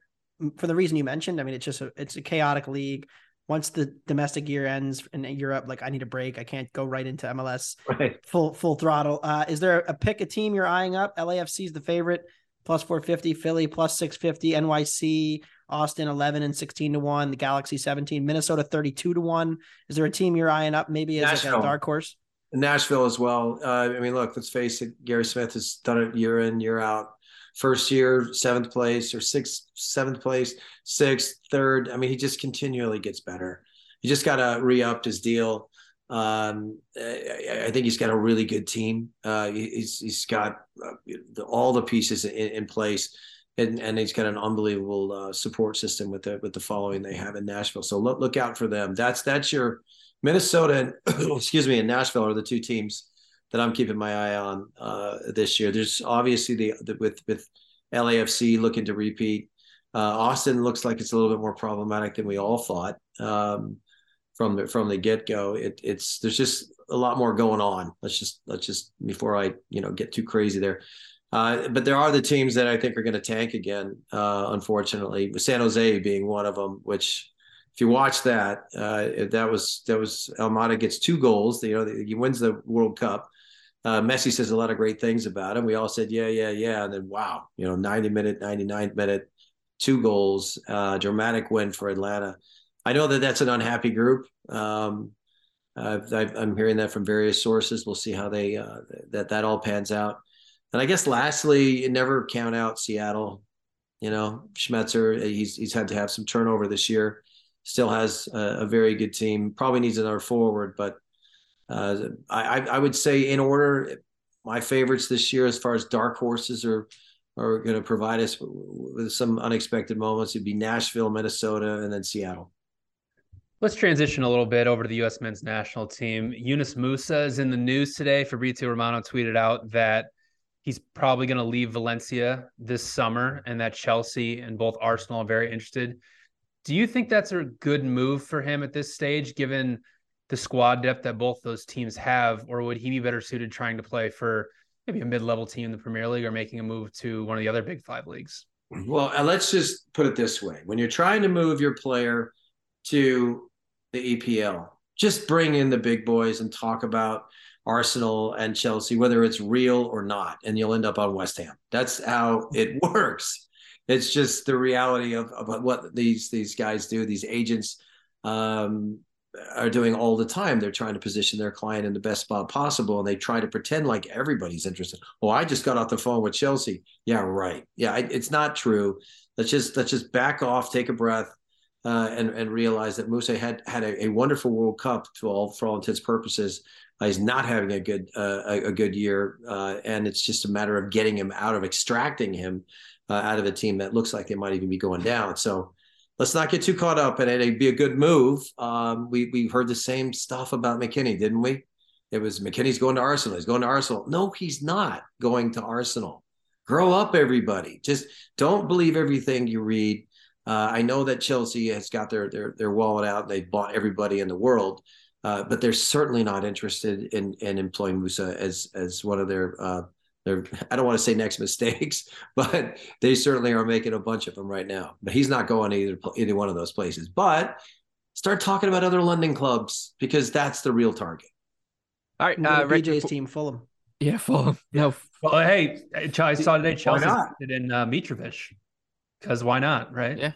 S5: for the reason you mentioned. I mean, it's just a it's a chaotic league. Once the domestic year ends in Europe, like I need a break. I can't go right into MLS
S8: right.
S5: full full throttle. Uh, is there a pick a team you're eyeing up? LAFC is the favorite, plus 450. Philly plus 650. NYC, Austin 11 and 16 to one. The Galaxy 17. Minnesota 32 to one. Is there a team you're eyeing up maybe as like a dark horse?
S8: Nashville as well. Uh, I mean, look, let's face it. Gary Smith has done it year in, year out. First year, seventh place, or sixth, seventh place, sixth, third. I mean, he just continually gets better. He just got to re upped his deal. Um, I, I think he's got a really good team. Uh, he's he's got uh, all the pieces in, in place. And, and, he's got an unbelievable uh, support system with the with the following they have in Nashville. So look look out for them. That's that's your Minnesota and excuse me and Nashville are the two teams that I'm keeping my eye on uh, this year. There's obviously the, the, with with LAFC looking to repeat. Uh, Austin looks like it's a little bit more problematic than we all thought um, from the from the get go. It, it's there's just a lot more going on. Let's just let's just before I you know get too crazy there. Uh, but there are the teams that I think are going to tank again. Uh, unfortunately, San Jose being one of them, which if you watch that, uh, that was that was Almada gets two goals. You know, he wins the World Cup. Uh, Messi says a lot of great things about him. We all said, yeah, yeah, yeah, and then wow, you know, 90 minute, 99th minute, two goals, uh, dramatic win for Atlanta. I know that that's an unhappy group. Um, i am hearing that from various sources. We'll see how they uh, that that all pans out. And I guess lastly, never count out Seattle. You know, Schmetzer, he's he's had to have some turnover this year still has a, a, very good team. Probably needs another forward, but uh, I, I would say in order, my favorites this year as far as dark horses are are going to provide us with some unexpected moments. It'd be Nashville, Minnesota, and then Seattle.
S6: Let's transition a little bit over to the U.S. men's national team. Yunus Musah is in the news today. Fabrizio Romano tweeted out that he's probably going to leave Valencia this summer and that Chelsea and both Arsenal are very interested Do you think that's a good move for him at this stage, given the squad depth that both those teams have, or would he be better suited trying to play for maybe a mid-level team in the Premier League or making a move to one of the other Big Five leagues?
S8: Well, uh, let's just put it this way: when you're trying to move your player to the EPL, just bring in the big boys and talk about Arsenal and Chelsea, whether it's real or not, and you'll end up on West Ham. That's how it works. It's just the reality of, of what these these guys do. These agents um, are doing all the time. They're trying to position their client in the best spot possible, and they try to pretend like everybody's interested. Oh, I just got off the phone with Chelsea. Yeah, right. Yeah, it's not true. Let's just let's just back off, take a breath, uh, and and realize that Musah had had a, a, wonderful World Cup to all for all intents purposes. Uh, he's not having a good uh, a, a, good year, uh, and it's just a matter of getting him out of extracting him uh, out of a team that looks like they might even be going down. So let's not get too caught up in it. It'd be a good move. Um, we we heard the same stuff about McKennie, didn't we? It was McKennie's going to Arsenal. He's going to Arsenal. No, he's not going to Arsenal. Grow up, everybody. Just don't believe everything you read. Uh, I know that Chelsea has got their their their wallet out. They bought everybody in the world, uh, but they're certainly not interested in in employing Musah as as one of their uh, they're I don't want to say next mistakes, but they certainly are making a bunch of them right now. But he's not going to either either one of those places. But start talking about other London clubs because that's the real target.
S4: All right,
S5: uh, BJ's team, Fulham.
S4: Yeah, Fulham. No,
S6: well, hey, I saw today Chelsea in uh, Mitrovic because why not, right?
S4: Yeah.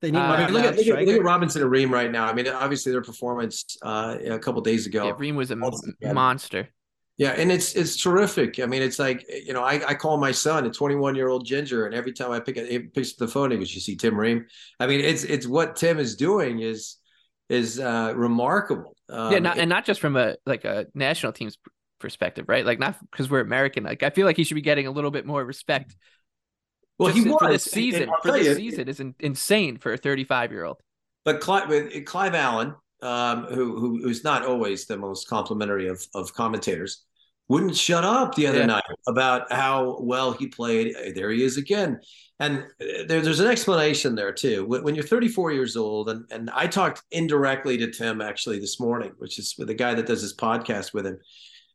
S8: They need. Uh, I mean, look, at, look, at, look at Robinson and Ream right now. I mean, obviously their performance uh, a couple days ago.
S4: Yeah, Ream was a monster.
S8: Yeah, and it's it's terrific. I mean, it's like you know, I, I call my son a 21 year old ginger, and every time I pick it, he picks up the phone, he goes, "You see Tim Ream?" I mean, it's it's what Tim is doing is is uh, remarkable.
S4: Um, yeah, not, and not just from a like a national team's perspective, right? Like not because we're American. Like I feel like he should be getting a little bit more respect.
S8: Well, he was
S4: for this season. For this you, season is insane for a 35 year old.
S8: But Clive, Clive Allen, um, who, who who's not always the most complimentary of of commentators, wouldn't shut up the other yeah. night about how well he played. There he is again, and uh, there, there's an explanation there too. When, you're 34 years old, and and I talked indirectly to Tim actually this morning, which is with the guy that does his podcast with him,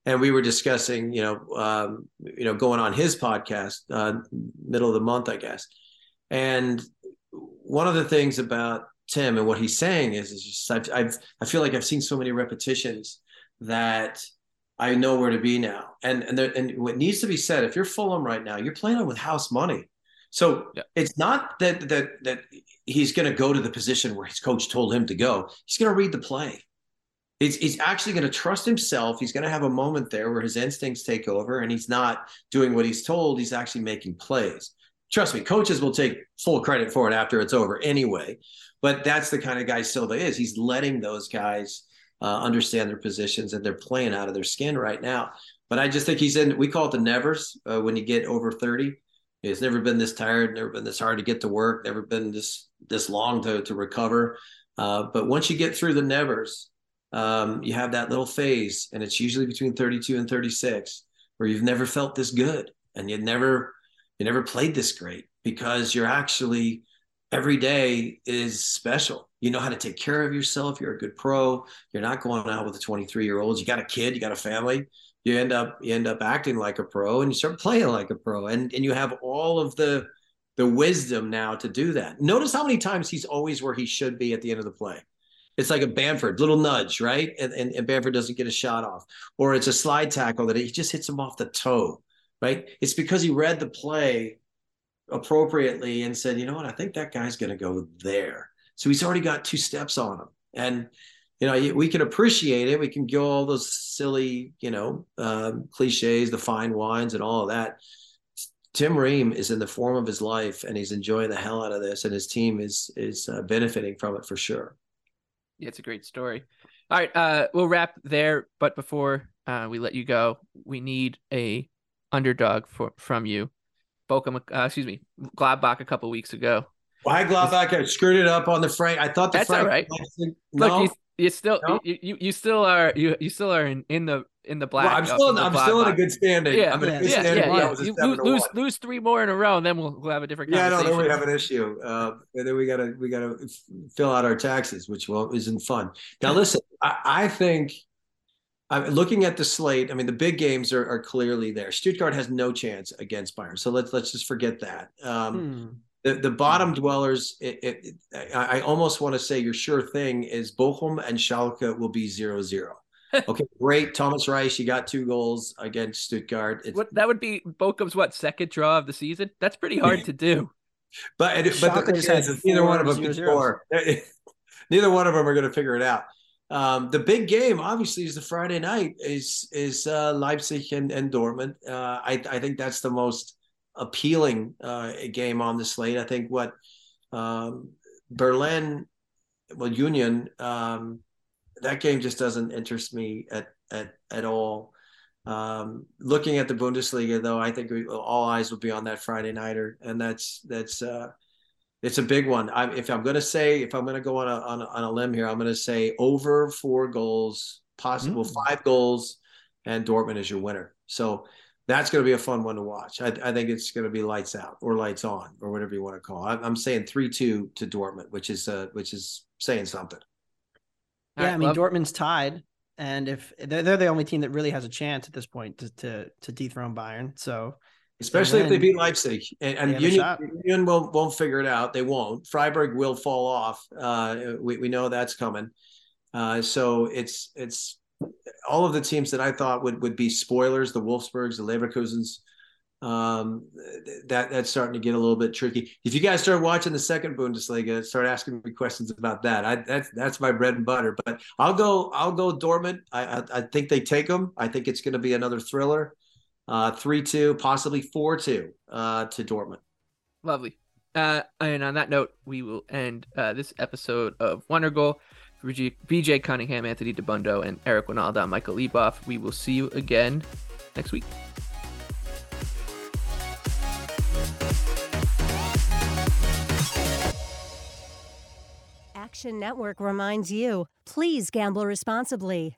S8: and we were discussing, you know, um, you know, going on his podcast, uh, middle of the month, I guess, and one of the things about Tim and what he's saying is, is just I've, I've I feel like I've seen so many repetitions that I know where to be now. And and there, and what needs to be said, if you're Fulham right now, you're playing with house money. So yeah. it's not that that that he's going to go to the position where his coach told him to go. He's going to read the play. He's, he's actually going to trust himself. He's going to have a moment there where his instincts take over and he's not doing what he's told. He's actually making plays. Trust me, coaches will take full credit for it after it's over anyway. But that's the kind of guy Silva is. He's letting those guys uh, understand their positions and they're playing out of their skin right now. But I just think he's in, we call it the nevers uh, when you get over 30. It's never been this tired, never been this hard to get to work, never been this this long to, to recover. Uh, but once you get through the nevers, um, you have that little phase, and it's usually between 32 and 36, where you've never felt this good and you never you never played this great because you're actually every day is special. You know how to take care of yourself. You're a good pro. You're not going out with a 23 year old. You got a kid. You got a family. You end up you end up acting like a pro, and you start playing like a pro, and and you have all of the the wisdom now to do that. Notice how many times he's always where he should be at the end of the play. It's like a Bamford little nudge, right? And, and, and Bamford doesn't get a shot off, or it's a slide tackle that he just hits him off the toe, right? It's because he read the play appropriately and said, you know what, I think that guy's going to go there. So he's already got two steps on him. And, you know, we can appreciate it. We can go all those silly, you know, um, cliches, the fine wines and all of that. Tim Ream is in the form of his life and he's enjoying the hell out of this and his team is is uh, benefiting from it for sure.
S4: Yeah, it's a great story. All right, uh, we'll wrap there. But before uh, we let you go, we need a underdog for from you. Bochum, uh, excuse me, Gladbach a couple weeks ago.
S8: Why Gladbach? I screwed it up on the Frank. I thought the
S4: That's
S8: Frank.
S4: all right. No. Look, you, You still no? you, you you still are you you still are in, in the in the black.
S8: Well, I'm still I'm still in a good standing.
S4: Yeah,
S8: I'm in
S4: a good yeah, standing. Yeah, yeah. You lose, lose, lose three more in a row, and then we'll we'll have a different.
S8: Yeah, no, then we have an issue, uh, and then we gotta we gotta fill out our taxes, which well isn't fun. Now listen, I, I think. I'm looking at the slate. I mean, the big games are, are clearly there. Stuttgart has no chance against Bayern, so let's let's just forget that. Um, hmm the, the bottom dwellers, it, it, I, I almost want to say your sure thing is Bochum and Schalke will be zero zero. okay, great. Thomas Reis, you got two goals against Stuttgart.
S4: It's, what that would be Bochum's what second draw of the season? That's pretty hard to do.
S8: But but the thing is, neither one of them can score. neither one of them are going to figure it out. Um, the big game, obviously, is the Friday night. Is is uh, Leipzig and, and Dortmund. Uh, I I think that's the most appealing uh, game on the slate. I think what um, Berlin, well, Union, um, that game just doesn't interest me at at at all. Um, looking at the Bundesliga, though, I think we, all eyes will be on that Friday nighter, and that's that's uh, it's a big one. I, if I'm going to say, if I'm going to go on a, on a, on a limb here, I'm going to say over four goals, possible mm. five goals, and Dortmund is your winner. So that's going to be a fun one to watch. I, I, think it's going to be lights out or lights on or whatever you want to call. it. I'm saying three two to Dortmund, which is uh, which is saying something.
S5: Yeah, right, I mean love- Dortmund's tied, and if they're, they're the only team that really has a chance at this point to to, to dethrone Bayern, so
S8: especially if they beat Leipzig and, and Union, Union won't won't figure it out. They won't. Freiburg will fall off. Uh, we we know that's coming. Uh, so it's it's all of the teams that I thought would would be spoilers, the Wolfsburgs, the Leverkusens, um, that that's starting to get a little bit tricky. If you guys start watching the second Bundesliga, start asking me questions about that. I that's that's my bread and butter. But I'll go I'll go Dortmund. I I, I think they take them. I think it's going to be another thriller. Uh, three two, possibly four two uh, to Dortmund.
S4: Lovely. Uh, and on that note, we will end uh, this episode of Wonder Goal. BJ Cunningham, Anthony Dabbundo, and Eric Wynalda, Michael Leboff. We will see you again next week.
S9: Action Network reminds you please gamble responsibly.